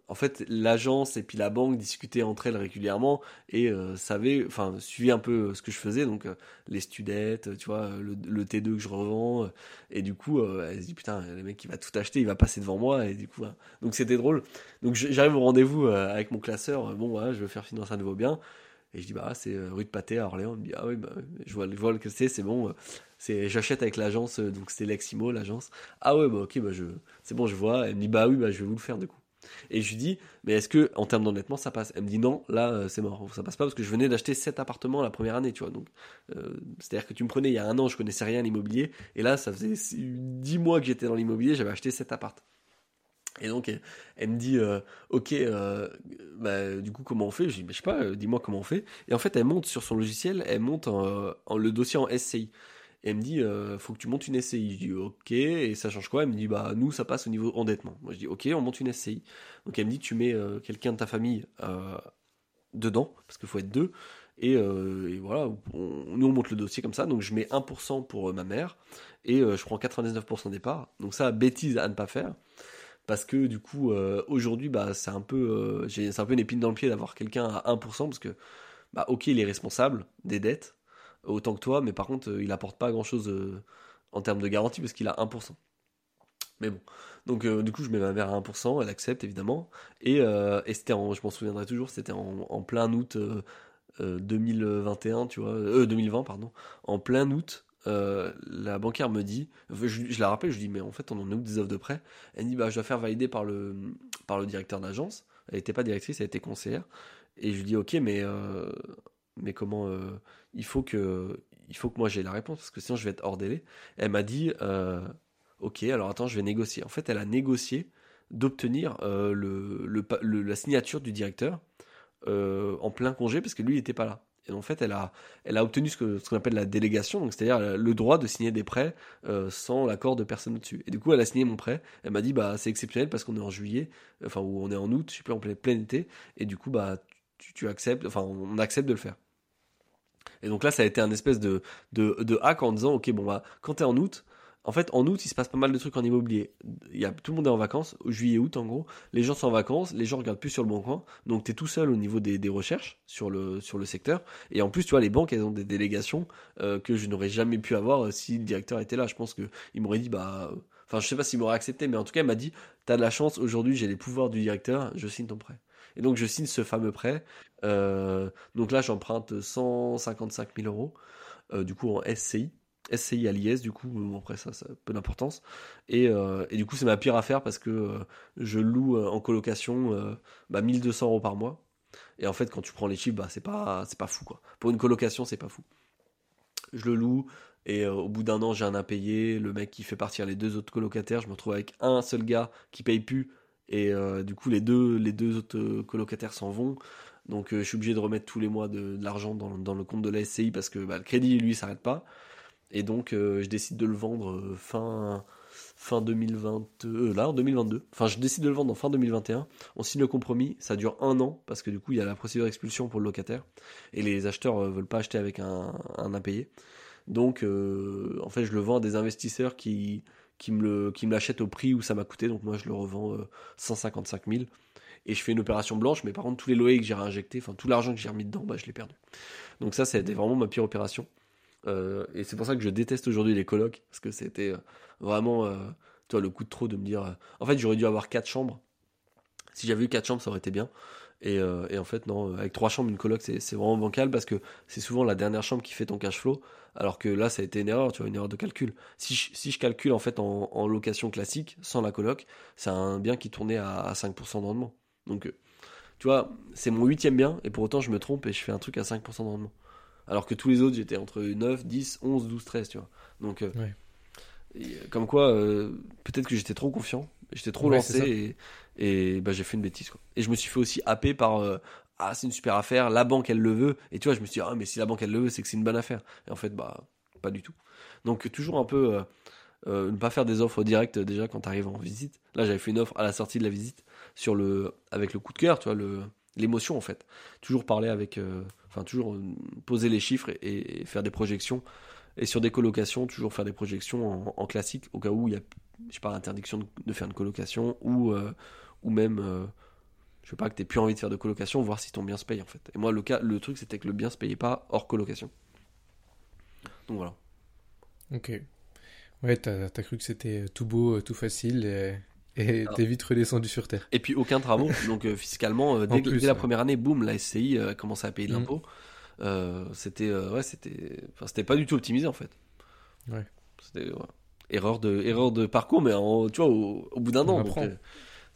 en fait, l'agence et puis la banque discutaient entre elles régulièrement et euh, savaient, enfin, suivaient un peu ce que je faisais, donc euh, les studettes, tu vois, le, T2 que je revends, et du coup, elle se dit putain, le mec qui va tout acheter, il va passer devant moi, et du coup, donc c'était drôle. Donc j'arrive au rendez-vous avec mon classeur, bon, voilà, je veux faire financer un nouveau bien, et je dis bah c'est rue de Pâté à Orléans, il me dit ah oui, bah, je vois, je vois que c'est, c'est bon c'est j'achète avec l'agence euh, donc c'était Leximo l'agence. Ah ouais bah ok bah je c'est bon je vois. Elle me dit bah oui bah je vais vous le faire du coup. Et je lui dis mais est-ce que en termes d'endettement ça passe? Elle me dit non là euh, c'est mort. Ça passe pas parce que je venais d'acheter cet appartement la première année tu vois. Donc euh, c'est à dire que tu me prenais il y a un an je connaissais rien à l'immobilier. Et là ça faisait dix mois que j'étais dans l'immobilier j'avais acheté cet appart et donc elle, me dit ok bah, du coup comment on fait? Je dis mais je sais pas dis-moi comment on fait. Et en fait elle monte sur son logiciel elle monte en, le dossier en SCI elle me dit, euh, faut que tu montes une SCI. Je dis, ok, et ça change quoi? Elle me dit, bah nous, ça passe au niveau endettement. Moi, je dis, ok, on monte une SCI. Donc elle me dit, tu mets euh, quelqu'un de ta famille euh, dedans, parce qu'il faut être deux. Et, voilà, nous on monte le dossier comme ça. Donc je mets 1% pour ma mère et je prends 99% des parts. Donc ça, bêtise à ne pas faire. Parce que du coup, aujourd'hui, bah, c'est un, peu, un peu une épine dans le pied d'avoir quelqu'un à 1%, parce que, bah, ok, il est responsable des dettes, autant que toi, mais par contre, euh, il apporte pas grand chose euh, en termes de garantie parce qu'il a 1%. Mais bon. Donc, euh, du coup, je mets ma mère à 1%, elle accepte évidemment. Et, c'était en, je m'en souviendrai toujours, c'était en, plein août 2021, tu vois, 2020, pardon. En plein août, la banquière me dit, je, la rappelle, je dis, mais en fait, on en est où des offres de prêt? Elle dit, bah, je dois faire valider par le, par le directeur d'agence. Elle n'était pas directrice, elle était conseillère. Et je lui dis, ok, mais mais comment euh, il faut que il faut que moi j'ai la réponse parce que sinon je vais être hors délai. Elle m'a dit euh, ok alors attends je vais négocier. En fait elle a négocié d'obtenir euh, le, la signature du directeur en plein congé parce que lui il n'était pas là. Et en fait elle a elle a obtenu ce qu'on ce appelle la délégation c'est-à-dire le droit de signer des prêts sans l'accord de personne au-dessus. Et du coup elle a signé mon prêt. Elle m'a dit bah c'est exceptionnel parce qu'on est en juillet enfin ou on est en août je sais plus en plein, été et du coup bah tu acceptes enfin on accepte de le faire. Et donc là, ça a été un espèce de, de, de hack en disant, ok, bon, bah, quand t'es en août, en fait, en août, il se passe pas mal de trucs en immobilier. Il y a, tout le monde est en vacances, juillet, août, en gros. Les gens sont en vacances, les gens regardent plus sur le bon coin. Donc, tu es tout seul au niveau des, recherches sur le, sur le secteur. Et en plus, tu vois, les banques, elles ont des délégations euh, que je n'aurais jamais pu avoir euh, si le directeur était là. Je pense qu'il m'aurait dit, bah. Euh, enfin, je sais pas s'il m'aurait accepté, mais en tout cas, il m'a dit, t'as de la chance, aujourd'hui, j'ai les pouvoirs du directeur, je signe ton prêt. Et donc, je signe ce fameux prêt. Euh, donc là, j'emprunte 155 000 euros, euh, du coup, en SCI. SCI à l'IS, du coup, après ça, ça peu d'importance. Et, euh, et, du coup, c'est ma pire affaire parce que je loue en colocation bah, 1200 euros par mois. Et en fait, quand tu prends les chiffres, bah, c'est pas, pas fou quoi. Pour une colocation, c'est pas fou. Je le loue et au bout d'un an, j'ai un impayé. Le mec qui fait partir les deux autres colocataires, je me retrouve avec un seul gars qui paye plus. Et du coup, les deux, les deux autres colocataires s'en vont. Donc, je suis obligé de remettre tous les mois de, l'argent dans, dans, le compte de la SCI parce que bah, le crédit, lui, s'arrête pas. Et donc, euh, je décide de le vendre euh, fin, fin 2020, euh, là, en 2022. Enfin, je décide de le vendre en fin 2021. On signe le compromis. Ça dure un an parce que du coup, il y a la procédure d'expulsion pour le locataire. Et les acheteurs ne veulent pas acheter avec un, un impayé. Donc, en fait, je le vends à des investisseurs qui, qui me l'achètent au prix où ça m'a coûté. Donc, moi, je le revends 155 000 et je fais une opération blanche, mais par contre, tous les loyers que j'ai réinjectés, enfin tout l'argent que j'ai remis dedans, bah, je l'ai perdu. Donc ça, été vraiment ma pire opération. Euh, et c'est pour ça que je déteste aujourd'hui les colocs, parce que c'était euh, vraiment euh, toi, le coup de trop de me dire. en fait, j'aurais dû avoir quatre chambres. Si j'avais eu quatre chambres, ça aurait été bien. Et, et en fait, non, avec trois chambres, une coloc, c'est vraiment bancal parce que c'est souvent la dernière chambre qui fait ton cash flow. Alors que là, ça a été une erreur, tu vois, une erreur de calcul. Si je, si je calcule en fait en, en, location classique, sans la coloc, c'est un bien qui tournait à, à 5% de rendement. Donc, tu vois, c'est mon huitième bien, et pour autant, je me trompe et je fais un truc à 5% de rendement. Alors que tous les autres, j'étais entre 9, 10, 11, 12, 13, tu vois. Donc, euh, euh, comme quoi, euh, peut-être que j'étais trop confiant, j'étais trop lancé et, bah, j'ai fait une bêtise. Quoi. Et je me suis fait aussi happer par Ah, c'est une super affaire, la banque elle le veut. Et tu vois, je me suis dit Ah, mais si la banque elle le veut, c'est que c'est une bonne affaire. Et en fait, bah, pas du tout. Donc, toujours un peu. ne pas faire des offres directes déjà quand tu arrives en visite. Là, j'avais fait une offre à la sortie de la visite sur le, avec le coup de cœur, tu vois, l'émotion en fait. Toujours parler avec, euh, enfin toujours euh, poser les chiffres et, faire des projections. Et sur des colocations, toujours faire des projections en, classique au cas où il y a, je sais pas, interdiction de, faire une colocation ou euh, ou même, je sais pas, que t'aies plus envie de faire de colocation, voir si ton bien se paye en fait. Et moi le cas, le truc c'était que le bien se payait pas hors colocation. Donc voilà. Ok. Ouais, t'as as cru que c'était tout beau, tout facile. Et... Et t'es vite redescendu sur Terre. Et puis aucun travaux. Donc euh, fiscalement, euh, dès, la première année, boum, la SCI a commencé à payer de mm. l'impôt. Euh, c'était ouais, c'était, enfin, c'était pas du tout optimisé en fait. Ouais. C'était erreur de erreur de parcours, mais en, tu vois, au, bout d'un an.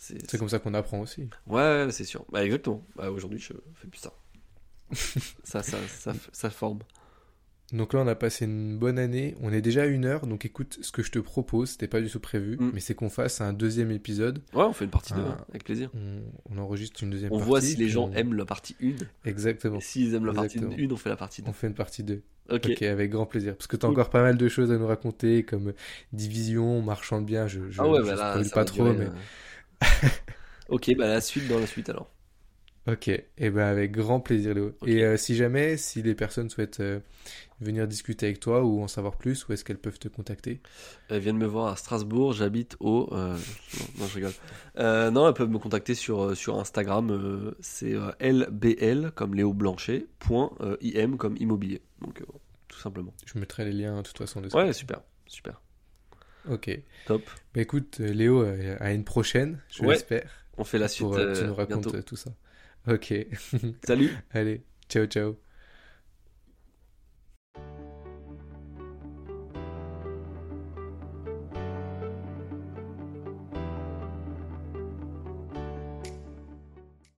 C'est comme ça qu'on apprend aussi. Ouais, c'est sûr. Bah, exactement. Bah, aujourd'hui, je fais plus ça. ça, ça, ça, ça forme. Donc là, on a passé une bonne année. On est déjà à une heure. Donc écoute, ce que je te propose, c'était pas du tout prévu, mm. mais c'est qu'on fasse un deuxième épisode. Ouais, on fait une partie 2, avec plaisir. On, enregistre une deuxième on partie. On voit si les gens aiment la partie 1. Exactement. s'ils aiment la partie 1, on fait la partie 2. On fait une partie 2. ok, avec grand plaisir. Parce que tu as encore pas mal de choses à nous raconter, comme division, marchand de biens. Je, je, ah ouais, bah là, pas trop, mais. Euh. ok, bah la suite dans la suite alors. Ok, et ben avec grand plaisir Léo. Et euh, si jamais, si les personnes souhaitent euh, venir discuter avec toi ou en savoir plus, où est-ce qu'elles peuvent te contacter? Elles viennent me voir à Strasbourg, j'habite au... Euh, non, je rigole. non, elles peuvent me contacter sur, sur Instagram, c'est lbl comme Léo Blanchet, point im comme immobilier. Donc tout simplement. Je mettrai les liens de toute façon dessus. Ouais, super, super. Ok. Top. Bah écoute, Léo, à une prochaine, je l'espère. On fait la suite. Pour, tu nous racontes tout ça. Ok. Salut. Allez, ciao, ciao.